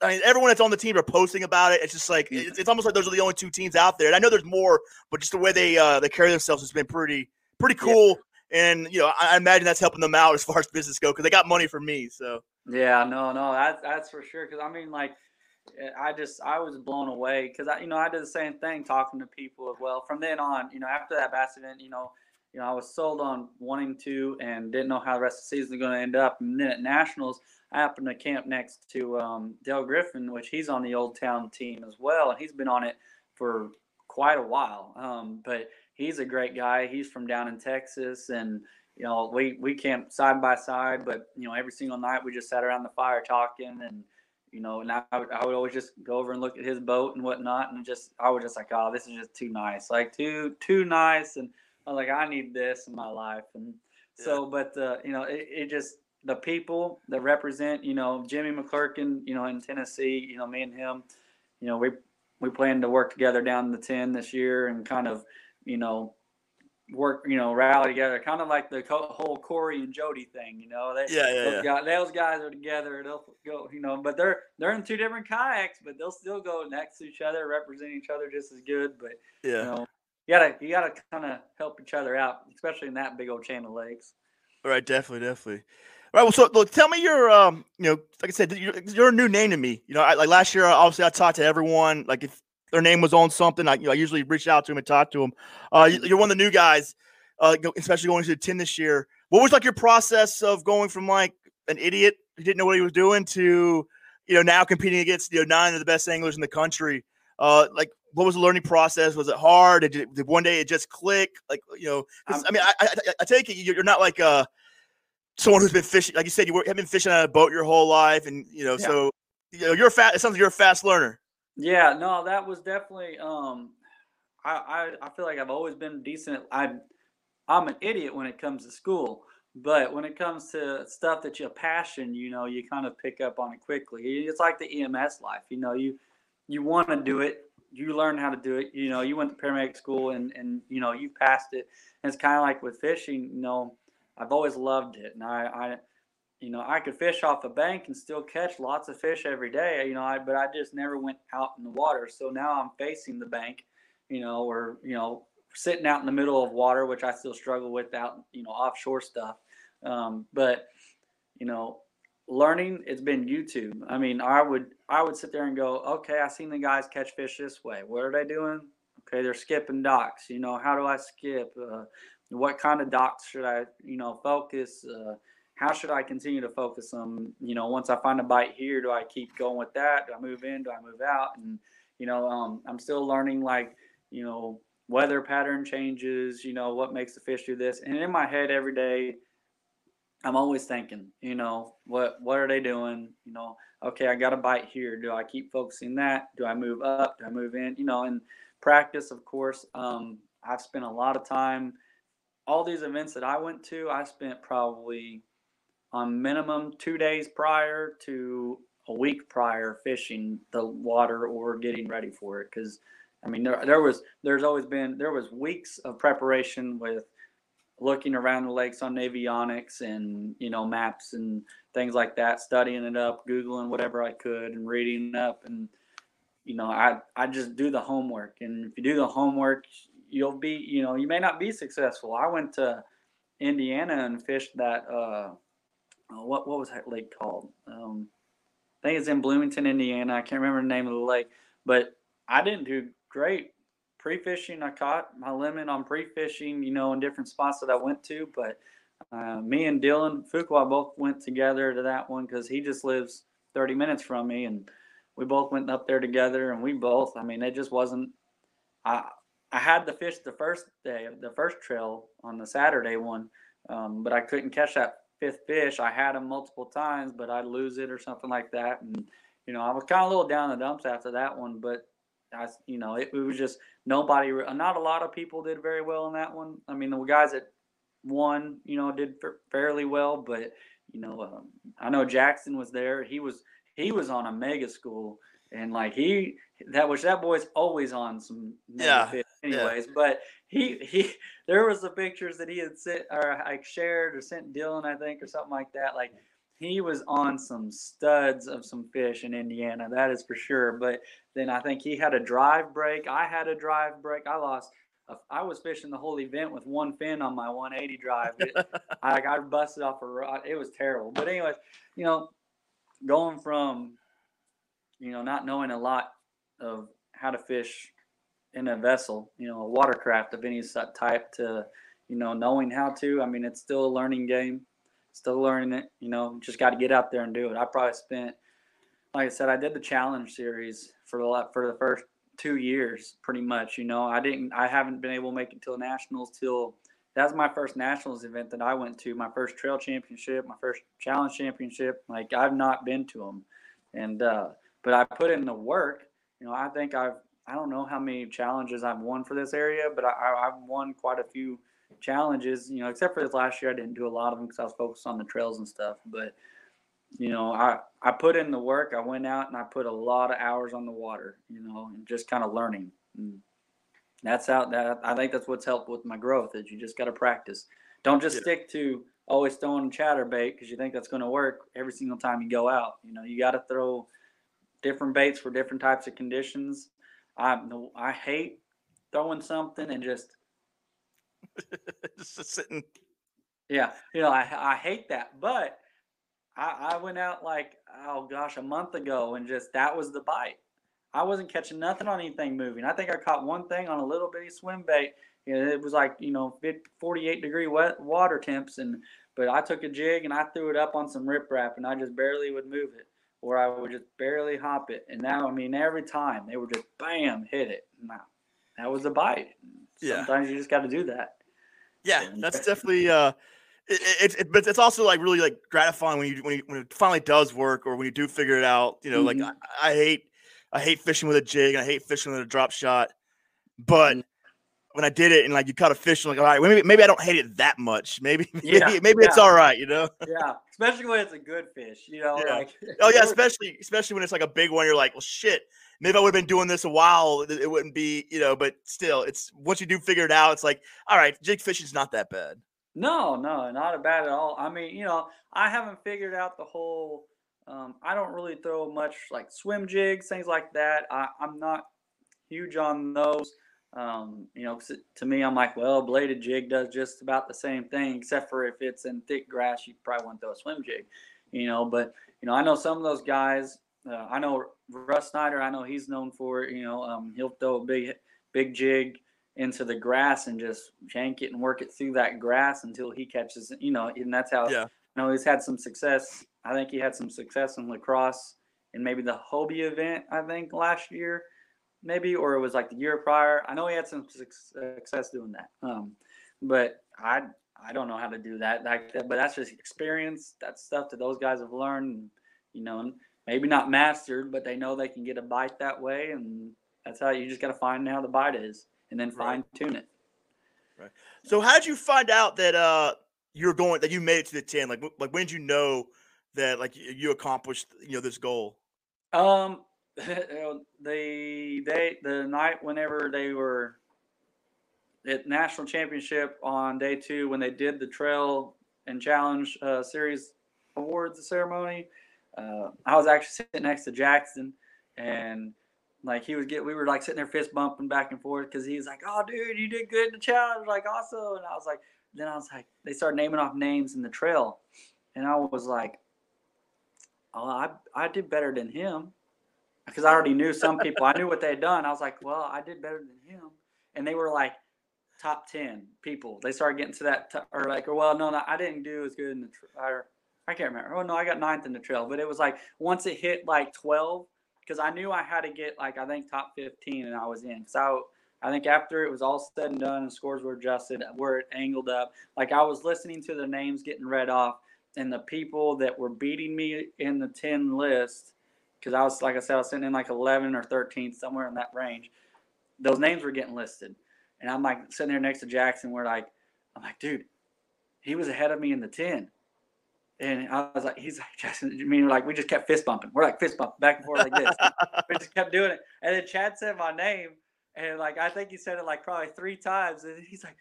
I mean, everyone that's on the team are posting about it. It's just like it's, it's almost like those are the only two teams out there. And I know there's more, but just the way they uh they carry themselves has been pretty pretty cool. Yeah and you know I, imagine that's helping them out as far as (laughs) business go because they got money from me. So yeah, no, no, that's that's for sure. Because I mean, like, I just I was blown away because I you know I did the same thing talking to people as well. From then on, you know, after that bass event, you know, you know, I was sold on wanting to and didn't know how the rest of the season was going to end up. And then at Nationals, I happened to camp next to um, Dale Griffin, which he's on the Old Town team as well, and he's been on it for quite a while. Um, but he's a great guy. He's from down in Texas, and you know, we we camped side by side. But you know, every single night we just sat around the fire talking and you know, and I would, I would always just go over and look at his boat and whatnot, and just I was just like, oh, this is just too nice, like too too nice, and I was like, I need this in my life, and yeah. so, but uh, you know, it, it just the people that represent, you know, Jimmy McClurkin, you know, in Tennessee, you know, me and him, you know, we we plan to work together down the ten this year and kind of, you know, work, you know, rally together, kind of like the whole Corey and Jody thing, you know. They, yeah, yeah, those, yeah. Guys, those guys are together. They'll go, you know, but they're they're in two different kayaks, but they'll still go next to each other, represent each other just as good. But yeah, you know, you gotta you gotta kind of help each other out, especially in that big old chain of lakes. All right, definitely, definitely. All right, well, so look, tell me your, um, you know, like I said, you're, you're a new name to me. You know, I, like last year, obviously, I talked to everyone. Like if their name was on something, I, you know, I usually reach out to them and talk to them. Uh, you're one of the new guys uh, especially going to the 10 this year. What was like your process of going from like an idiot who didn't know what he was doing to, you know, now competing against, you know, nine of the best anglers in the country? Uh, like, what was the learning process? Was it hard? Did, it, did one day it just click? Like, you know, I mean, I, I, I, take it you're not like uh, someone who's been fishing, like you said, you have been fishing on a boat your whole life, and you know, yeah. so you know, you're fast. It sounds like you're a fast learner. Yeah, no, that was definitely. Um, I, I I feel like I've always been decent. I I'm an idiot when it comes to school, but when it comes to stuff that you're passionate, you know, you kind of pick up on it quickly. It's like the EMS life, you know, you you want to do it, you learn how to do it. You know, you went to paramedic school and and you know you passed it. And it's kind of like with fishing, you know, I've always loved it, and I I you know, I could fish off a bank and still catch lots of fish every day, you know, I, but I just never went out in the water. So now I'm facing the bank, you know, or, you know, sitting out in the middle of water, which I still struggle with out, you know, offshore stuff. Um, but you know, learning it's been YouTube. I mean, I would I would sit there and go, okay, I seen the guys catch fish this way. What are they doing? Okay, they're skipping docks. You know, how do I skip? Uh, what kind of docks should I, you know, focus? Uh, how should I continue to focus them? You know, once I find a bite here, do I keep going with that? Do I move in? Do I move out? And you know, um, I'm still learning like, you know, weather pattern changes, you know, what makes the fish do this. And in my head every day, I'm always thinking, you know, what what are they doing? You know, okay, I got a bite here. Do I keep focusing that? Do I move up? Do I move in? You know, and practice, of course. Um, I've spent a lot of time. All these events that I went to, I spent probably on minimum two days prior to a week prior fishing the water or getting ready for it because I mean, there, there was, there's always been, there was weeks of preparation with looking around the lakes on Navionics and, you know, maps and things like that, studying it up, Googling whatever I could and reading up. And, you know, I, I just do the homework. And if you do the homework, you'll be, you know, you may not be successful. I went to Indiana and fished that, uh, what, what was that lake called? Um, I think it's in Bloomington, Indiana. I can't remember the name of the lake, but I didn't do great. Pre-fishing, I caught my limit on pre-fishing, you know, in different spots that I went to. But uh, me and Dylan Fuqua both went together to that one because he just lives 30 minutes from me, and we both went up there together. And we both, I mean, it just wasn't. I I had the fish the first day, the first trail on the Saturday one, um, but I couldn't catch that fifth fish. I had him multiple times, but I'd lose it or something like that. And you know, I was kind of a little down the dumps after that one, but I, you know, it, it, was just nobody, not a lot of people did very well in that one. I mean, the guys that won, you know, did fairly well, but you know, um, I know Jackson was there. He was he was on a mega school, and like he that was that boy's always on some yeah. anyways. Yeah. But he he (laughs) there was the pictures that he had sent or like shared or sent Dylan, I think, or something like that. Like he was on some studs of some fish in Indiana, that is for sure. But then I think he had a drive break. I had a drive break. I lost. I was fishing the whole event with one fin on my 180 drive. It, (laughs) I got busted off a rod. It was terrible. But anyways, you know, going from you know not knowing a lot of how to fish in a vessel, you know, a watercraft of any type to you know, knowing how to. I mean, it's still a learning game, still learning it. You know, just got to get out there and do it. I probably spent, like I said, I did the challenge series for the for the first two years, pretty much. You know, I didn't, I haven't been able to make it till nationals till that was my first nationals event that I went to, my first trail championship, my first challenge championship. Like I've not been to them, and uh, but I put in the work. You know, I think I've I don't know how many challenges I've won for this area, but I, I've won quite a few challenges. You know, except for this last year, I didn't do a lot of them because I was focused on the trails and stuff. But you know, I I put in the work. I went out and I put a lot of hours on the water. You know, and just kind of learning. And that's how that I think that's what's helped with my growth is you just got to practice. Don't just yeah. stick to oh, always throwing chatterbait because you think that's going to work every single time you go out. You know, you got to throw different baits for different types of conditions. I no, I hate throwing something and just (laughs) just sitting. Yeah, you know, I I hate that, but I I went out like oh gosh a month ago and just that was the bite. I wasn't catching nothing on anything moving. I think I caught one thing on a little bitty swim bait. It was like you know 48 degree wet water temps, and but I took a jig and I threw it up on some riprap, and I just barely would move it, or I would just barely hop it. And now, I mean, every time they would just bam hit it. Now that was a bite. Yeah. Sometimes you just got to do that. Yeah, that's definitely. uh it's it, it, but it's also like really like gratifying when you when you, when it finally does work or when you do figure it out. You know, mm-hmm. like I, I hate I hate fishing with a jig. I hate fishing with a drop shot. But mm. When I did it and like you caught a fish, I'm like, all right, maybe maybe I don't hate it that much. Maybe (laughs) yeah, maybe, maybe yeah. it's all right, you know? Yeah. Especially when it's a good fish, you know. Yeah. Like Oh yeah, (laughs) especially especially when it's like a big one, you're like, well shit. Maybe I would have been doing this a while. It wouldn't be, you know, but still, it's once you do figure it out, it's like, all right, jig fishing's not that bad. No, no, not a bad at all. I mean, you know, I haven't figured out the whole um, I don't really throw much like swim jigs, things like that. I, I'm not huge on those. Um, you know, to me, I'm like, well, a bladed jig does just about the same thing, except for if it's in thick grass, you probably want to throw a swim jig. You know, but you know, I know some of those guys. Uh, I know Russ Snyder. I know he's known for you know um, he'll throw a big big jig into the grass and just yank it and work it through that grass until he catches it. You know, and that's how. Yeah. You know, he's had some success I think he had some success in La Crosse and maybe the Hobie event, I think, last year, maybe, or it was like the year prior. I know he had some success doing that. Um, but I I don't know how to do that. Like, but that's just experience. That's stuff that those guys have learned, you know, maybe not mastered, but they know they can get a bite that way, and that's how you just got to find how the bite is, and then fine tune it. Right. So, how did you find out that uh you're going that you made it to the ten? Like, like when did you know that like you accomplished you know this goal? Um, the day the night whenever they were at national championship on day two when they did the trail and challenge uh, series awards ceremony. Uh, I was actually sitting next to Jackson, and like he was get, we were like sitting there fist bumping back and forth because he was like, "Oh, dude, you did good in the challenge, like also." And I was like, then I was like, they started naming off names in the trail, and I was like, oh, I, I did better than him because I already knew some people. I knew what they had done. I was like, well, I did better than him. And they were like top 10 people. They started getting to that, t- or like, or well, no, no, I didn't do as good in the, tra- or I can't remember. Oh, no, I got ninth in the trail. But it was like once it hit like 12, because I knew I had to get like, I think top 15 and I was in. So I think after it was all said and done and scores were adjusted, where it angled up, like I was listening to the names getting read off and the people that were beating me in the 10 list, because I was, like I said, I was sitting in like 11 or 13, somewhere in that range, those names were getting listed. And I'm like sitting there next to Jackson, we're like, I'm like, dude, he was ahead of me in the 10. And I was like, he's like, (laughs) Jackson, I mean, like, we just kept fist bumping. We're like fist bumping back and forth like this. we just kept doing it. And then Chad said my name. And like, I think he said it like probably three times. And he's like,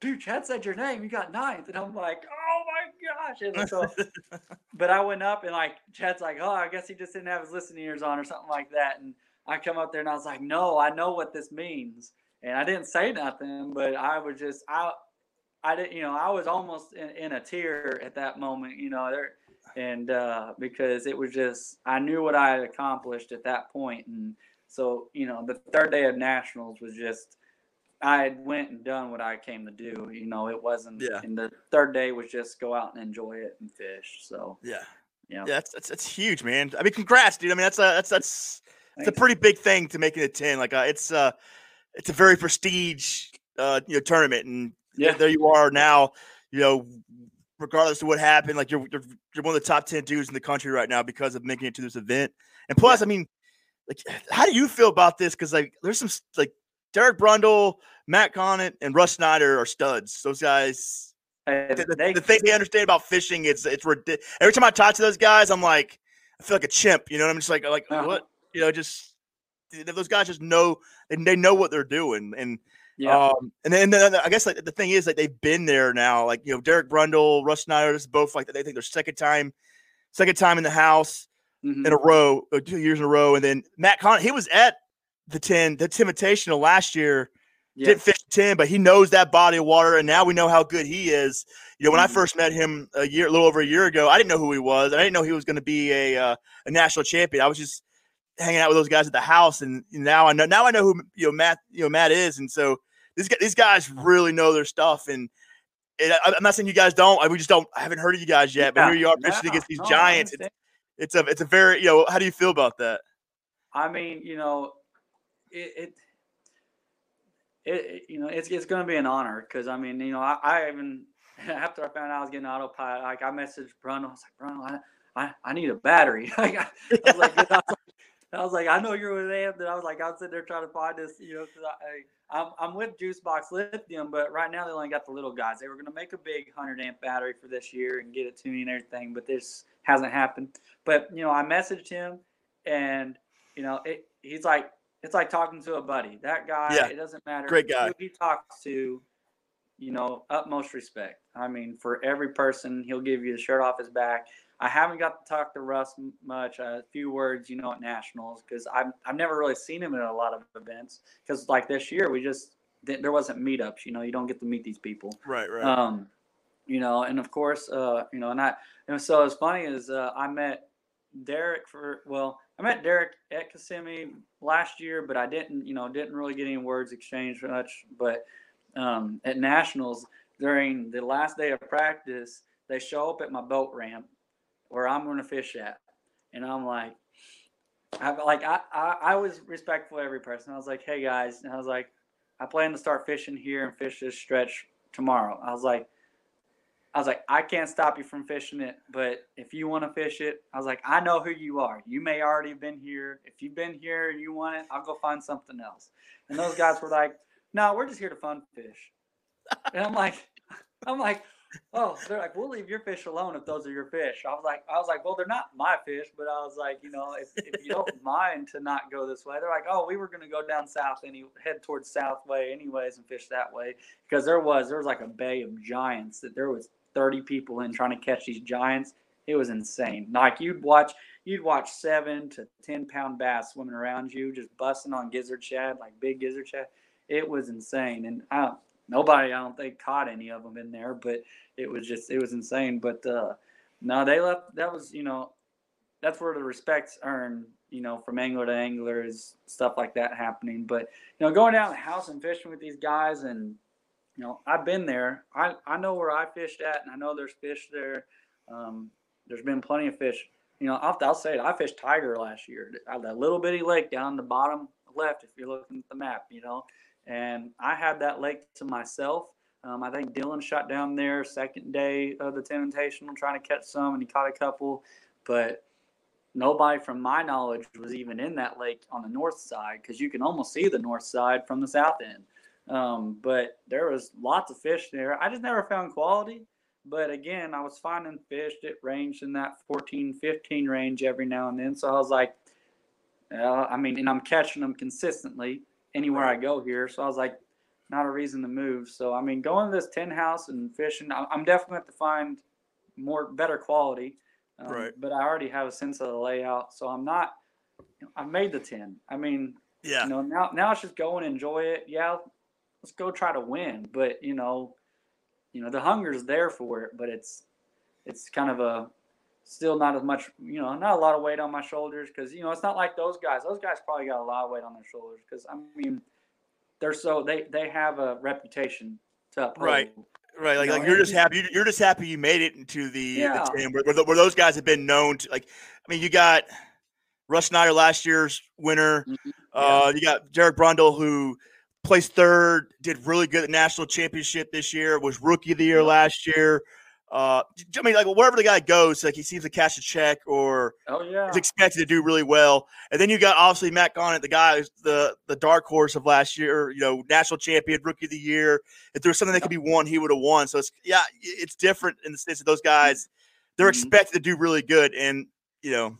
dude, Chad said your name. You got ninth. And I'm like, oh my gosh. And so, (laughs) but I went up and like, Chad's like, oh, I guess he just didn't have his listening ears on or something like that. And I come up there and I was like, no, I know what this means. And I didn't say nothing, but I was just, I, I didn't, you know, I was almost in, in a tear at that moment, you know, there, and uh, because it was just, I knew what I had accomplished at that point. And so, you know, the third day of nationals was just, I had went and done what I came to do. You know, it wasn't. Yeah. And the third day was just go out and enjoy it and fish. So Yeah. yeah, Yeah, that's, that's that's huge, man. I mean, congrats, dude. I mean, that's a that's that's it's a pretty big thing to make it a ten. Like, uh, it's uh, it's a very prestige, uh, you know, tournament, and Yeah. there you are now. You know, regardless of what happened, like you're you're you're one of the top ten dudes in the country right now because of making it to this event. And plus, I mean, like, how do you feel about this? Because like, there's some like Derek Brundle, Matt Conant, and Russ Snyder are studs. Those guys Hey, the, the, the thing they understand about fishing it's it's ridic- every time I talk to those guys, I'm like, I feel like a chimp. You know, I'm just like like Uh-huh. what you know, just those guys just know and they know what they're doing. And yeah, um and then, and then I guess like the thing is like they've been there now. Like you know, Derek Brundle, Russ Snyder, this is both like they think their second time, second time in the house mhm. in a row, uh, two years in a row. And then Matt Con, he was at the ten, the Ten Invitational last year yeah. didn't fish 10, but he knows that body of water, and now we know how good he is. You know, when I Mhm. first met him a year, a little over a year ago, I didn't know who he was. I didn't know he was going to be a uh, a national champion. I was just hanging out with those guys at the house, and now I know now I know who you know Matt you know Matt is, and so these guys, these guys really know their stuff. And, and I, I'm not saying you guys don't. I, we just don't. I haven't heard of you guys yet, but here you are no, against these no, giants. It's, it's a it's a very you know. How do you feel about that? I mean, you know, it, it, it, you know, it's it's going to be an honor because I mean, you know, I, I even (laughs) after I found out I was getting autopilot, like I messaged Bruno, I was like, Bruno, I, I, I need a battery. (laughs) I, was like, I was like, I was like, I know you're with them. And I was like, I'm sitting there trying to find this, you know, because I, I, I'm, I'm with Juicebox Lithium, but right now they only got the little guys. They were going to make a big 100 amp battery for this year and get it to me and everything, but this hasn't happened. But, you know, I messaged him and, you know, it, he's like, it's like talking to a buddy. That guy, Yeah. it doesn't matter Great guy. who he talks to, you know, utmost respect. I mean, for every person, he'll give you the shirt off his back. I haven't got to talk to Russ much. A few words, you know, at nationals because I've I've never really seen him at a lot of events. Because like this year, we just there wasn't meetups. You know, you don't get to meet these people. Right, right. Um, you know, and of course, uh, you know, and I and so it's funny is uh, I met Derek for well, I met Derek at Kissimmee last year, but I didn't, you know, didn't really get any words exchanged much. But um, at nationals during the last day of practice, they show up at my boat ramp where I'm going to fish at, and I'm like. I like I, I I was respectful to every person. I was like, "Hey guys," and I was like, "I plan to start fishing here and fish this stretch tomorrow." I was like, I was like, I can't stop you from fishing it, but if you want to fish it, I was like, I know who you are. You may already have been here. If you've been here and you want it, I'll go find something else. And those guys were like, No, we're just here to fun fish. And I'm like, (laughs) I'm like, oh, they're like, we'll leave your fish alone if those are your fish. I was like, I was like, well, they're not my fish, but I was like, you know, if, if you don't (laughs) mind to not go this way, they're like, oh, we were gonna go down south any head towards Southway anyways and fish that way because there was there was like a bay of giants that there was 30 people in trying to catch these giants. It was insane. Like you'd watch you'd watch seven to ten pound bass swimming around you, just busting on gizzard shad, like big gizzard shad. It was insane, and I nobody I don't think caught any of them in there, but it was just it was insane. But uh, no, they left. That was you know that's where the respect's earned. You know, from angler to angler is stuff like that happening. But you know, going down the house and fishing with these guys and you know, I've been there. I, I know where I fished at, and I know there's fish there. Um, there's been plenty of fish. You know, I'll, I'll say it. I fished tiger last year. That little bitty lake down the bottom left, if you're looking at the map, you know, and I had that lake to myself. Um, I think Dylan shot down there second day of the Invitational trying to catch some, and he caught a couple, but nobody from my knowledge was even in that lake on the north side because you can almost see the north side from the south end. Um, but there was lots of fish there. I just never found quality. But again, I was finding fish that ranged in that 14, 15 range every now and then. So I was like, uh, I mean, and I'm catching them consistently anywhere I go here. So I was like, not a reason to move. So I mean, going to this ten house and fishing, I'm definitely have to find more better quality. Um, Right. But I already have a sense of the layout, so I'm not. I've made the ten. I mean, yeah. you know, now now it's just go and enjoy it. Yeah, let's go try to win. But you know, you know, the hunger's there for it, but it's it's kind of a still not as much, you know, not a lot of weight on my shoulders because you know it's not like those guys. Those guys probably got a lot of weight on their shoulders because I mean, they're so they they have a reputation to uphold. Right. Right, like, You know, like you're just happy. You're just happy you made it into the, Yeah. the team where, where, tho- where those guys have been known to. Like, I mean, you got Russ Snyder last year's winner. Mhm. Uh, you got Derek Brundle who placed third, did really good at the national championship this year. Was rookie of the year last year. Uh, I mean, like wherever the guy goes, like he seems to cash a check or Oh yeah. is expected to do really well. And then you got obviously Matt Conant, the guy, who's the the dark horse of last year, you know, national champion, rookie of the year. If there was something that could be won, he would have won. So it's yeah, it's different in the sense that those guys they're Mhm. expected to do really good, and you know,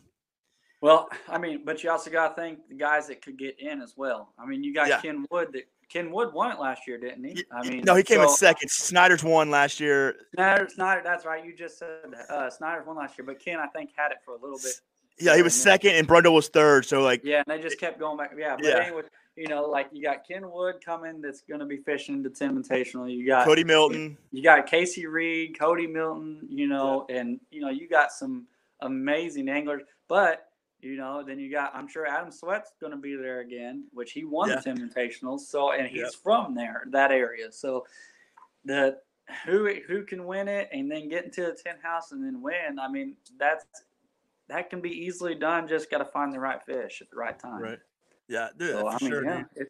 Well, I mean, but you also got to think the guys that could get in as well. I mean, you got Yeah. Ken Wood. That Ken Wood won it last year, didn't he? I mean, no, he came in second. Snyder's won last year. Snyder, Snyder, that's right. You just said. Uh, Snyder's won last year, but Ken, I think, had it for a little bit. Yeah, he was second, and Brundle was third. So like, Yeah, and they just kept going back. Yeah, but Yeah. anyway, you know, like you got Ken Wood coming that's going to be fishing the Invitational. You got Cody Milton. you got Casey Reed, Cody Milton, you know, and you know you got some amazing anglers. But you know, then you got I'm sure Adam Sweat's going to be there again, which he won Yeah. the Invitational. So and he's Yep. from there, that area. So the who who can win it and then get into the ten house and then win. I mean, that's that can be easily done. Just got to find the right fish at the right time. Right. Yeah, dude, So, I mean, sure. yeah, dude.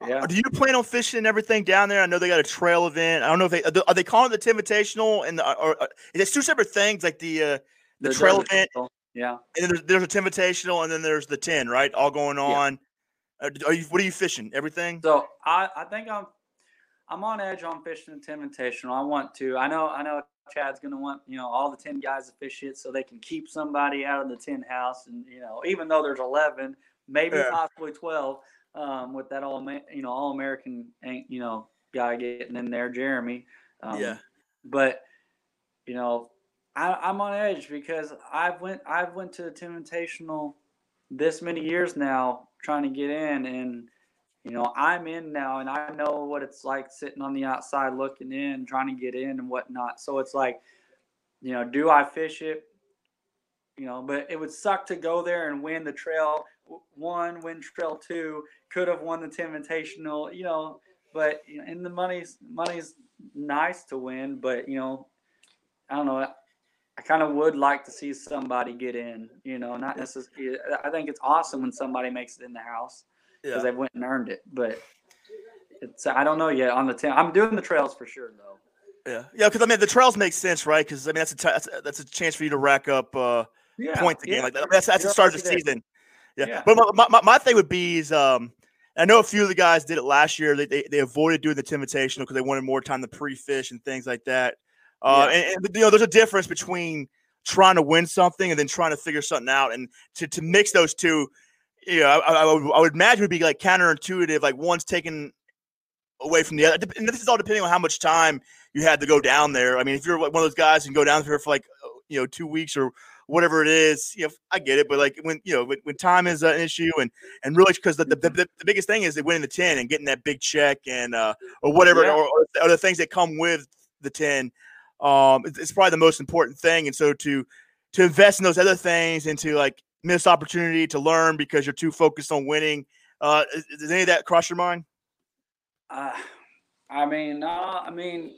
Uh, yeah. Do you plan on fishing and everything down there? I know they got a trail event. I don't know if they are they, calling it the Invitational and the, or, or it's two separate things, like the uh, the The trail event trail, Yeah. and there's, there's a Invitational and then there's the ten, right? All going on. Uh, are you what are you fishing? Everything? So I, I think I'm I'm on edge on fishing the Ten Invitational. I want to. I know I know Chad's gonna want, you know, all the ten guys to fish it so they can keep somebody out of the 10 house and you know, even though there's eleven, maybe Yeah. possibly twelve, um, with that all you know, all American you know, guy getting in there, Jeremy. Um, Yeah. But you know, I, I'm on edge because I've went I've went to the Ten Invitational this many years now trying to get in and you know i'm in now and i know what it's like sitting on the outside looking in trying to get in and whatnot. So it's like you know do i fish it? You know but it would suck to go there and win the trail one win trail two could have won the Ten invitational you know but you know, and the money's money's nice to win but you know i don't know I kind of would like to see somebody get in, you know, not necessarily. I think it's awesome when somebody makes it in the house because Yeah. they went and earned it. But it's I don't know yet on the ten. I'm doing the trails for sure though. Yeah. Yeah. Because I mean, the trails make sense, right? Because I mean, that's a t- that's, a, that's a chance for you to rack up uh, Yeah, points again. yeah, Like that. That's that's the start of the season. Yeah. Yeah. But my, my, my thing would be is um, I know a few of the guys did it last year. They they, they avoided doing the Invitational because they wanted more time to pre-fish and things like that. Uh, Yeah. and, and you know, there's a difference between trying to win something and then trying to figure something out. And to, to mix those two, you know, I, I, would, I would imagine would be like counterintuitive. Like one's taken away from the other. And this is all depending on how much time you had to go down there. I mean, if you're like one of those guys and go down there for like uh, you know two weeks or whatever it is, you know, I get it. But like when you know when, when time is an issue and and really because the, the, the, the biggest thing is they winning the ten and getting that big check and uh or whatever Yeah. or, or the other things that come with the ten. Um, it's, it's probably the most important thing. And so to to invest in those other things and to like miss opportunity to learn because you're too focused on winning. Uh, is- does any of that cross your mind? Uh, I mean, no, I mean,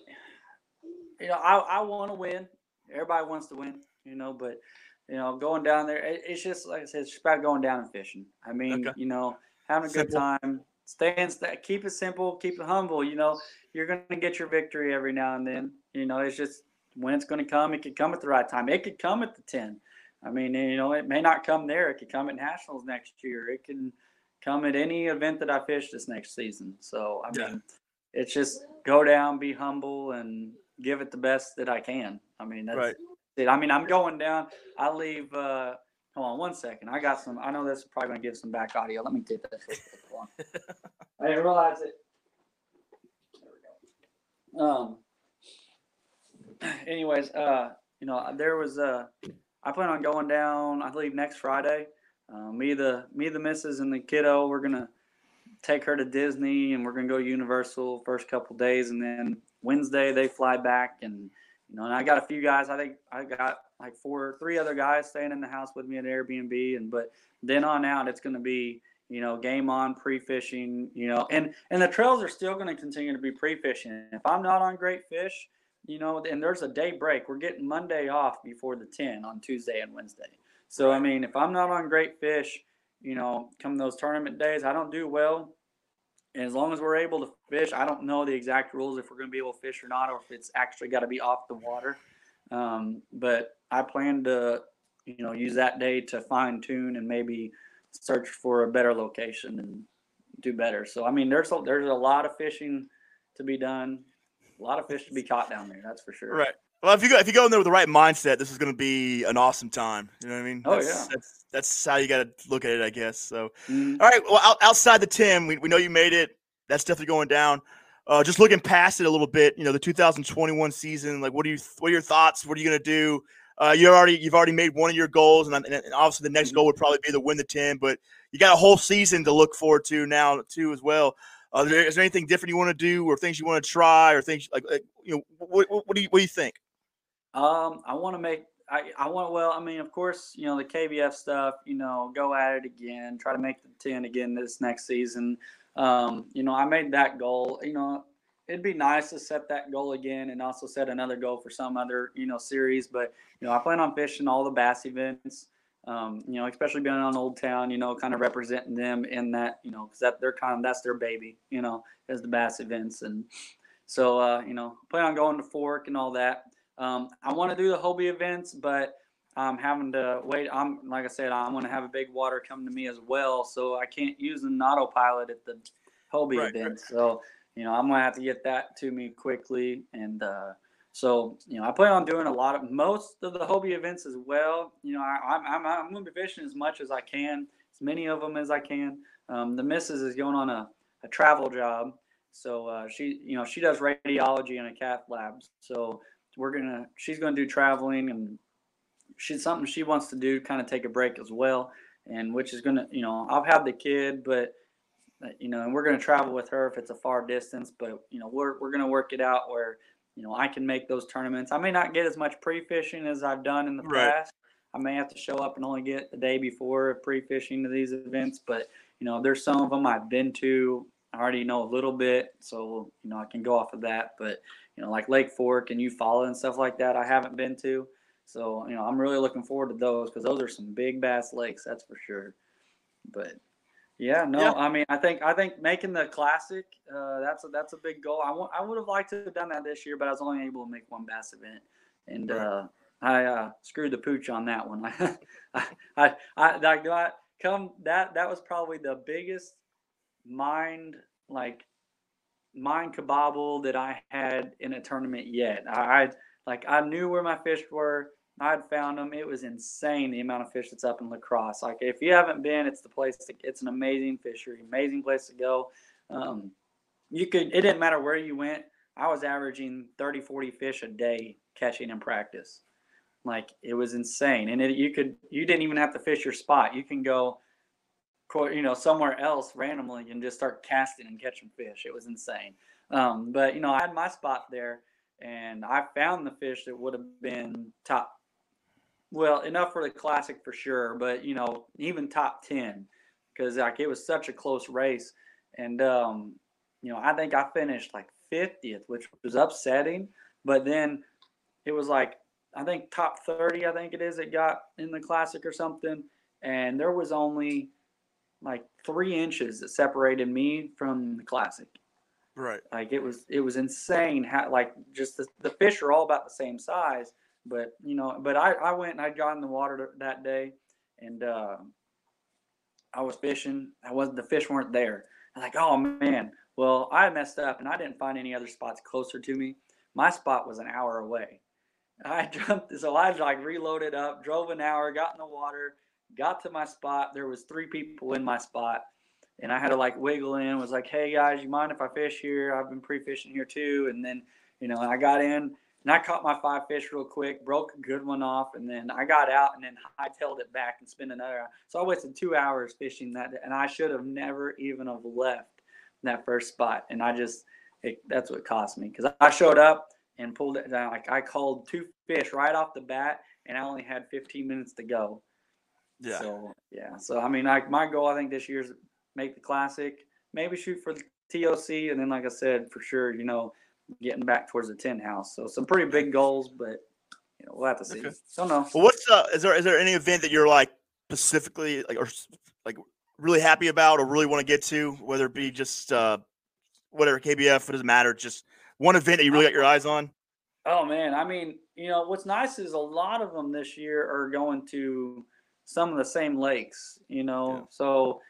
you know, I, I want to win. Everybody wants to win, you know, but you know, going down there, it, it's just like I said, it's just about going down and fishing. I mean, Okay. you know, having a good Simple. time, staying, sta keep it simple, keep it humble. You know, you're gonna get your victory every now and then. You know, it's just when it's gonna come. It could come at the right time. It could come at the ten. I mean, you know, it may not come there. It could come at nationals next year. It can come at any event that I fish this next season. So I Yeah. mean, it's just go down, be humble, and give it the best that I can. I mean, that's Right. it. I mean, I'm going down. I leave. uh Hold on one second. I got some. I know this is probably gonna give some back audio. Let me get this. (laughs) I didn't realize it. There we go. Um. (clears throat) Anyways, uh, you know, there was uh, I plan on going down. I believe next Friday. Uh, me, the me, the missus, and the kiddo. We're gonna take her to Disney, and we're gonna go Universal first couple days, and then Wednesday they fly back, and you know, and I got a few guys. I think I got like four, three other guys staying in the house with me at Airbnb, and but then on out, it's gonna be you know, game on pre-fishing, you know, and and the trails are still to continue to be pre-fishing. If I'm not on great fish, you know, and there's a day break. We're getting Monday off before the 10 on Tuesday and Wednesday. So I mean, if I'm not on great fish, you know, come those tournament days, I don't do well. And as long as we're able to fish, I don't know the exact rules if we're going to be able to fish or not, or if it's actually got to be off the water. Um, but I plan to, you know, use that day to fine tune and maybe search for a better location and do better. So I mean, there's a, there's a lot of fishing to be done, a lot of fish to be caught down there. That's for sure. Right. Well, if you go if you go in there with the right mindset, this is going to be an awesome time. You know what I mean? Oh that's, yeah. That's that's how you got to look at it, I guess. So, Mhm. all right. Well, out, outside the Ten, we, we know you made it. That's definitely going down. Uh, just looking past it a little bit, you know, the 2021 season. Like, what are you? What are your thoughts? What are you going to do? Uh, you already you've already made one of your goals, and, and obviously the next goal would probably be to win the Ten. But you got a whole season to look forward to now too as well. Uh, is, there, anything different you want to do, or things you want to try, or things like, like you know, what, what, what do you what do you think? Um, I want to make. I, I want well. I mean, of course, you know the KBF stuff. You know, go at it again. Try to make the ten again this next season. Um, you know, I made that goal. You know, it'd be nice to set that goal again and also set another goal for some other you know series. But you know, I plan on fishing all the bass events. Um, you know, especially being on Old Town. You know, kind of representing them in that. You know, because that they're kind of that's their baby. You know, is the bass events and. So uh, you know, plan on going to Fork and all that. Um, I want to do the Hobie events, but I'm having to wait. I'm like I said, I'm going to have a big water come to me as well, so I can't use an autopilot at the Hobie Right, right. So you know, I'm going to have to get that to me quickly, and uh, so you know, I plan on doing a lot of most of the Hobie events as well. You know, I, I'm I'm, I'm going to be fishing as much as I can, as many of them as I can. Um, the missus is going on a, a travel job, so uh, she you know she does radiology in a cath lab, so we're gonna she's gonna do traveling and she's something she wants to do kind of take a break as well and which is gonna you know i've had the kid but uh, you know and we're gonna travel with her if it's a far distance but you know we're, we're gonna work it out where you know i can make those tournaments i may not get as much pre-fishing as i've done in the Right. past i may have to show up and only get the day before pre-fishing to these events but you know there's some of them i've been to i already know a little bit so you know i can go off of that but you know, like Lake Fork and Eufaula and stuff like that. I haven't been to, so you know, I'm really looking forward to those because those are some big bass lakes, that's for sure. But yeah, no, Yeah. I mean, I think I think making the classic, uh, that's a that's a big goal. I want I would have liked to have done that this year, but I was only able to make one bass event, and Right. uh, I uh, screwed the pooch on that one. (laughs) I I I like do I come that that was probably the biggest mind like mind kabobble that I had in a tournament yet. I, I like I knew where my fish were. I'd found them. It was insane the amount of fish that's up in La Crosse. Like if you haven't been, it's the place. To, it's an amazing fishery, amazing place to go. Um, you could. It didn't matter where you went. I was averaging 30, 40 fish a day catching in practice. Like it was insane, and it, you could. You didn't even have to fish your spot. You can go you know somewhere else randomly and just start casting and catching fish it was insane um, but you know i had my spot there and i found the fish that would have been top well enough for the classic for sure but you know even top 10 because like it was such a close race and um, you know i think i finished like 50th which was upsetting but then it was like i think top 30 i think it is it got in the classic or something and there was only like three inches that separated me from the classic. Right. Like it was it was insane how like just the, the fish are all about the same size, but you know, but I, I went and I got in the water that day and uh, I was fishing. I wasn't the fish weren't there. I'm like, oh man. Well, I messed up and I didn't find any other spots closer to me. My spot was an hour away. I (laughs) jumped, so I like reloaded up, drove an hour, got in the water, got to my spot. There was three people in my spot, and I had to like wiggle in. Was like, hey guys, you mind if I fish here? I've been pre-fishing here too. And then, you know, I got in and I caught my five fish real quick, broke a good one off, and then I got out and then hightailed it back and spent another. hour. So I wasted two hours fishing that, day, and I should have never even have left that first spot. And I just, it, that's what cost me because I showed up and pulled it down. Like I called two fish right off the bat, and I only had 15 minutes to go. Yeah. So yeah. So I mean, like my goal, I think this year's make the classic, maybe shoot for the TOC, and then like I said, for sure, you know, getting back towards the ten house. So some pretty big goals, but you know, we'll have to see. Okay. Don't know. Well, what's uh, is there is there any event that you're like specifically like or like really happy about or really want to get to, whether it be just uh, whatever KBF, it doesn't matter, just one event that you really got your eyes on? Oh man, I mean, you know, what's nice is a lot of them this year are going to some of the same lakes, you know. Yeah. So,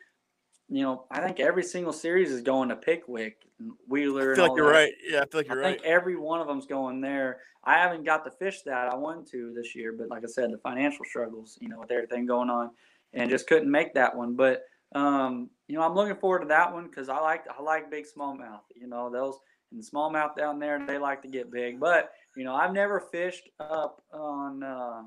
you know, I think every single series is going to Pickwick and Wheeler. I feel like you're that. right. Yeah, I feel like you're I right. think every one of them's going there. I haven't got to fish that I wanted to this year, but like I said, the financial struggles, you know, with everything going on, and just couldn't make that one. But um, you know, I'm looking forward to that one because I like I like big smallmouth. You know, those and smallmouth down there, they like to get big. But you know, I've never fished up on. Uh,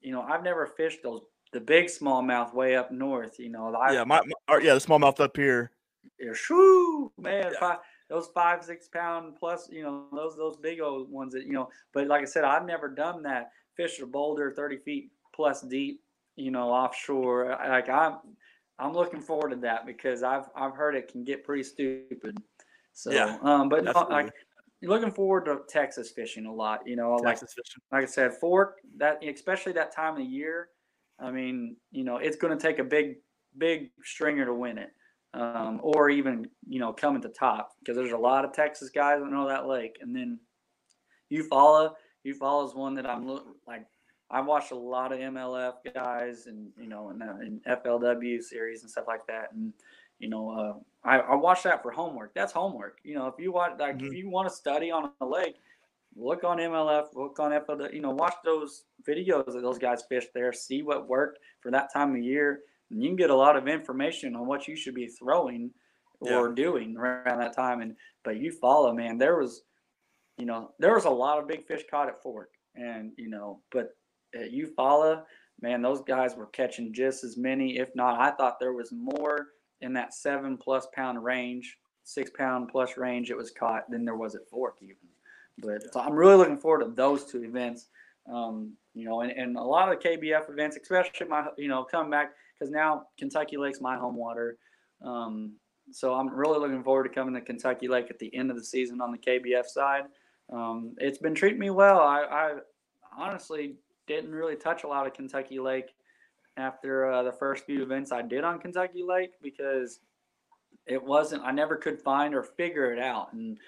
you know, I've never fished those the big smallmouth way up north. You know, I, yeah, my, my yeah, the smallmouth up here. Yeah, shoo, man, yeah. five, those five six pound plus, you know, those those big old ones that you know. But like I said, I've never done that. Fish a boulder thirty feet plus deep, you know, offshore. Like I'm, I'm looking forward to that because I've I've heard it can get pretty stupid. So, yeah, um, but no, like looking forward to Texas fishing a lot. You know, Texas like fishing. like I said, fork that especially that time of the year. I mean, you know, it's going to take a big big stringer to win it, um, or even you know come at the top because there's a lot of Texas guys that know that lake, and then Eufaula. You follow is one that I'm like I watched a lot of MLF guys and you know and, and FLW series and stuff like that, and you know uh, I, I watched that for homework. That's homework. You know if you want like mm-hmm. if you want to study on a lake, look on MLF, look on FLW. You know watch those videos that those guys fished there, see what worked for that time of year, and you can get a lot of information on what you should be throwing or yeah. doing around that time. And but Eufaula, man, there was you know there was a lot of big fish caught at Fork, and you know but uh, at Eufaula, man, those guys were catching just as many, if not, I thought there was more in that seven plus pound range, six pound plus range it was caught than there was at Fork even. But so I'm really looking forward to those two events. Um, you know, and, and a lot of the KBF events, especially my, you know, coming back because now Kentucky Lake's my home water. Um, so I'm really looking forward to coming to Kentucky Lake at the end of the season on the KBF side. Um, it's been treating me well. I, I honestly didn't really touch a lot of Kentucky Lake after uh, the first few events I did on Kentucky Lake because it wasn't I never could find or figure it out. And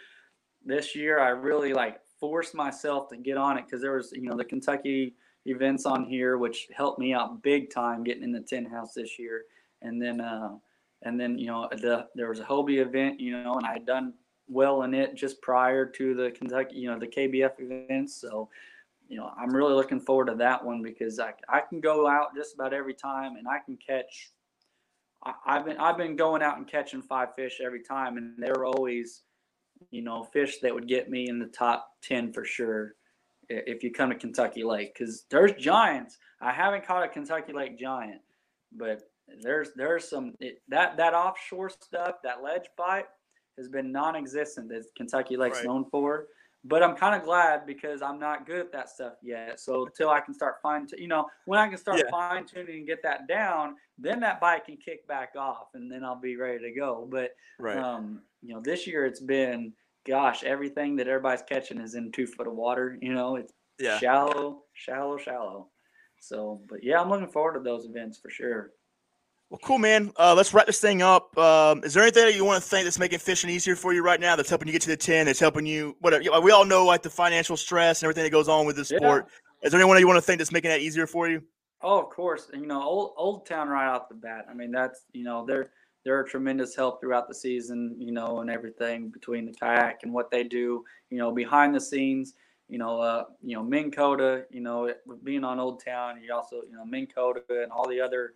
this year I really like forced myself to get on it because there was you know the Kentucky events on here which helped me out big time getting in the ten house this year. And then uh, and then you know the there was a Hobie event you know and I had done well in it just prior to the Kentucky you know the KBF events so you know, I'm really looking forward to that one because I, I can go out just about every time and I can catch. I, I've been I've been going out and catching five fish every time, and they're always, you know, fish that would get me in the top ten for sure. If you come to Kentucky Lake, because there's giants. I haven't caught a Kentucky Lake giant, but there's there's some it, that that offshore stuff, that ledge bite has been non-existent that Kentucky Lake's right. known for but I'm kind of glad because I'm not good at that stuff yet. So until I can start fine, you know, when I can start yeah. fine tuning and get that down, then that bike can kick back off, and then I'll be ready to go. But right. um, you know, this year it's been, gosh, everything that everybody's catching is in two foot of water. You know, it's yeah. shallow, shallow, shallow. So, but yeah, I'm looking forward to those events for sure. Well, cool, man. Uh, let's wrap this thing up. Um, is there anything that you want to think that's making fishing easier for you right now? That's helping you get to the ten. That's helping you. Whatever. We all know like the financial stress and everything that goes on with the sport. Yeah. Is there anyone you want to think that's making that easier for you? Oh, of course. You know, old Old Town right off the bat. I mean, that's you know they're they're a tremendous help throughout the season. You know, and everything between the kayak and what they do. You know, behind the scenes. You know, uh, you know Minn Kota. You know, being on Old Town, you also you know Minn Kota and all the other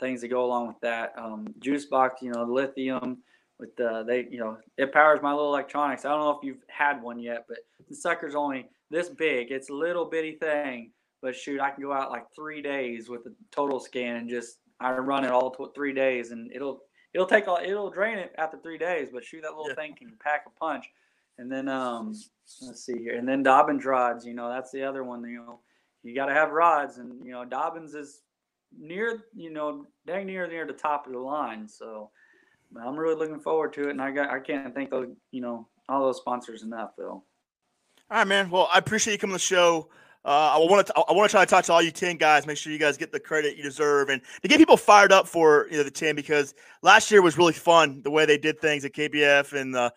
things that go along with that. Um, Juicebox, you know, lithium with the they, you know, it powers my little electronics. I don't know if you've had one yet, but the sucker's only this big. It's a little bitty thing, but shoot, I can go out like three days with the total scan and just I run it all to three days, and it'll it'll take all it'll drain it after three days. But shoot, that little yeah. thing can pack a punch. And then um, let's see here, and then Dobyns rods. You know, that's the other one. You know, you got to have rods, and you know, Dobyns is near, you know, dang near near the top of the line. So, I'm really looking forward to it, and I got I can't thank those you know all those sponsors enough, Phil. All right, man. Well, I appreciate you coming to the show. Uh, I want to I want to try to talk to all you ten guys. Make sure you guys get the credit you deserve, and to get people fired up for you know the ten because last year was really fun the way they did things at KBF and uh,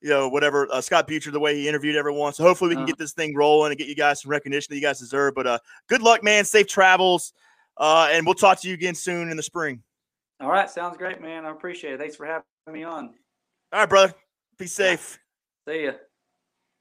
you know whatever uh, Scott Butcher the way he interviewed everyone. So hopefully we can uh-huh. get this thing rolling and get you guys some recognition that you guys deserve. But uh, good luck, man. Safe travels, uh, and we'll talk to you again soon in the spring. All right, sounds great, man. I appreciate it. Thanks for having me on. All right, brother. Be safe. See ya.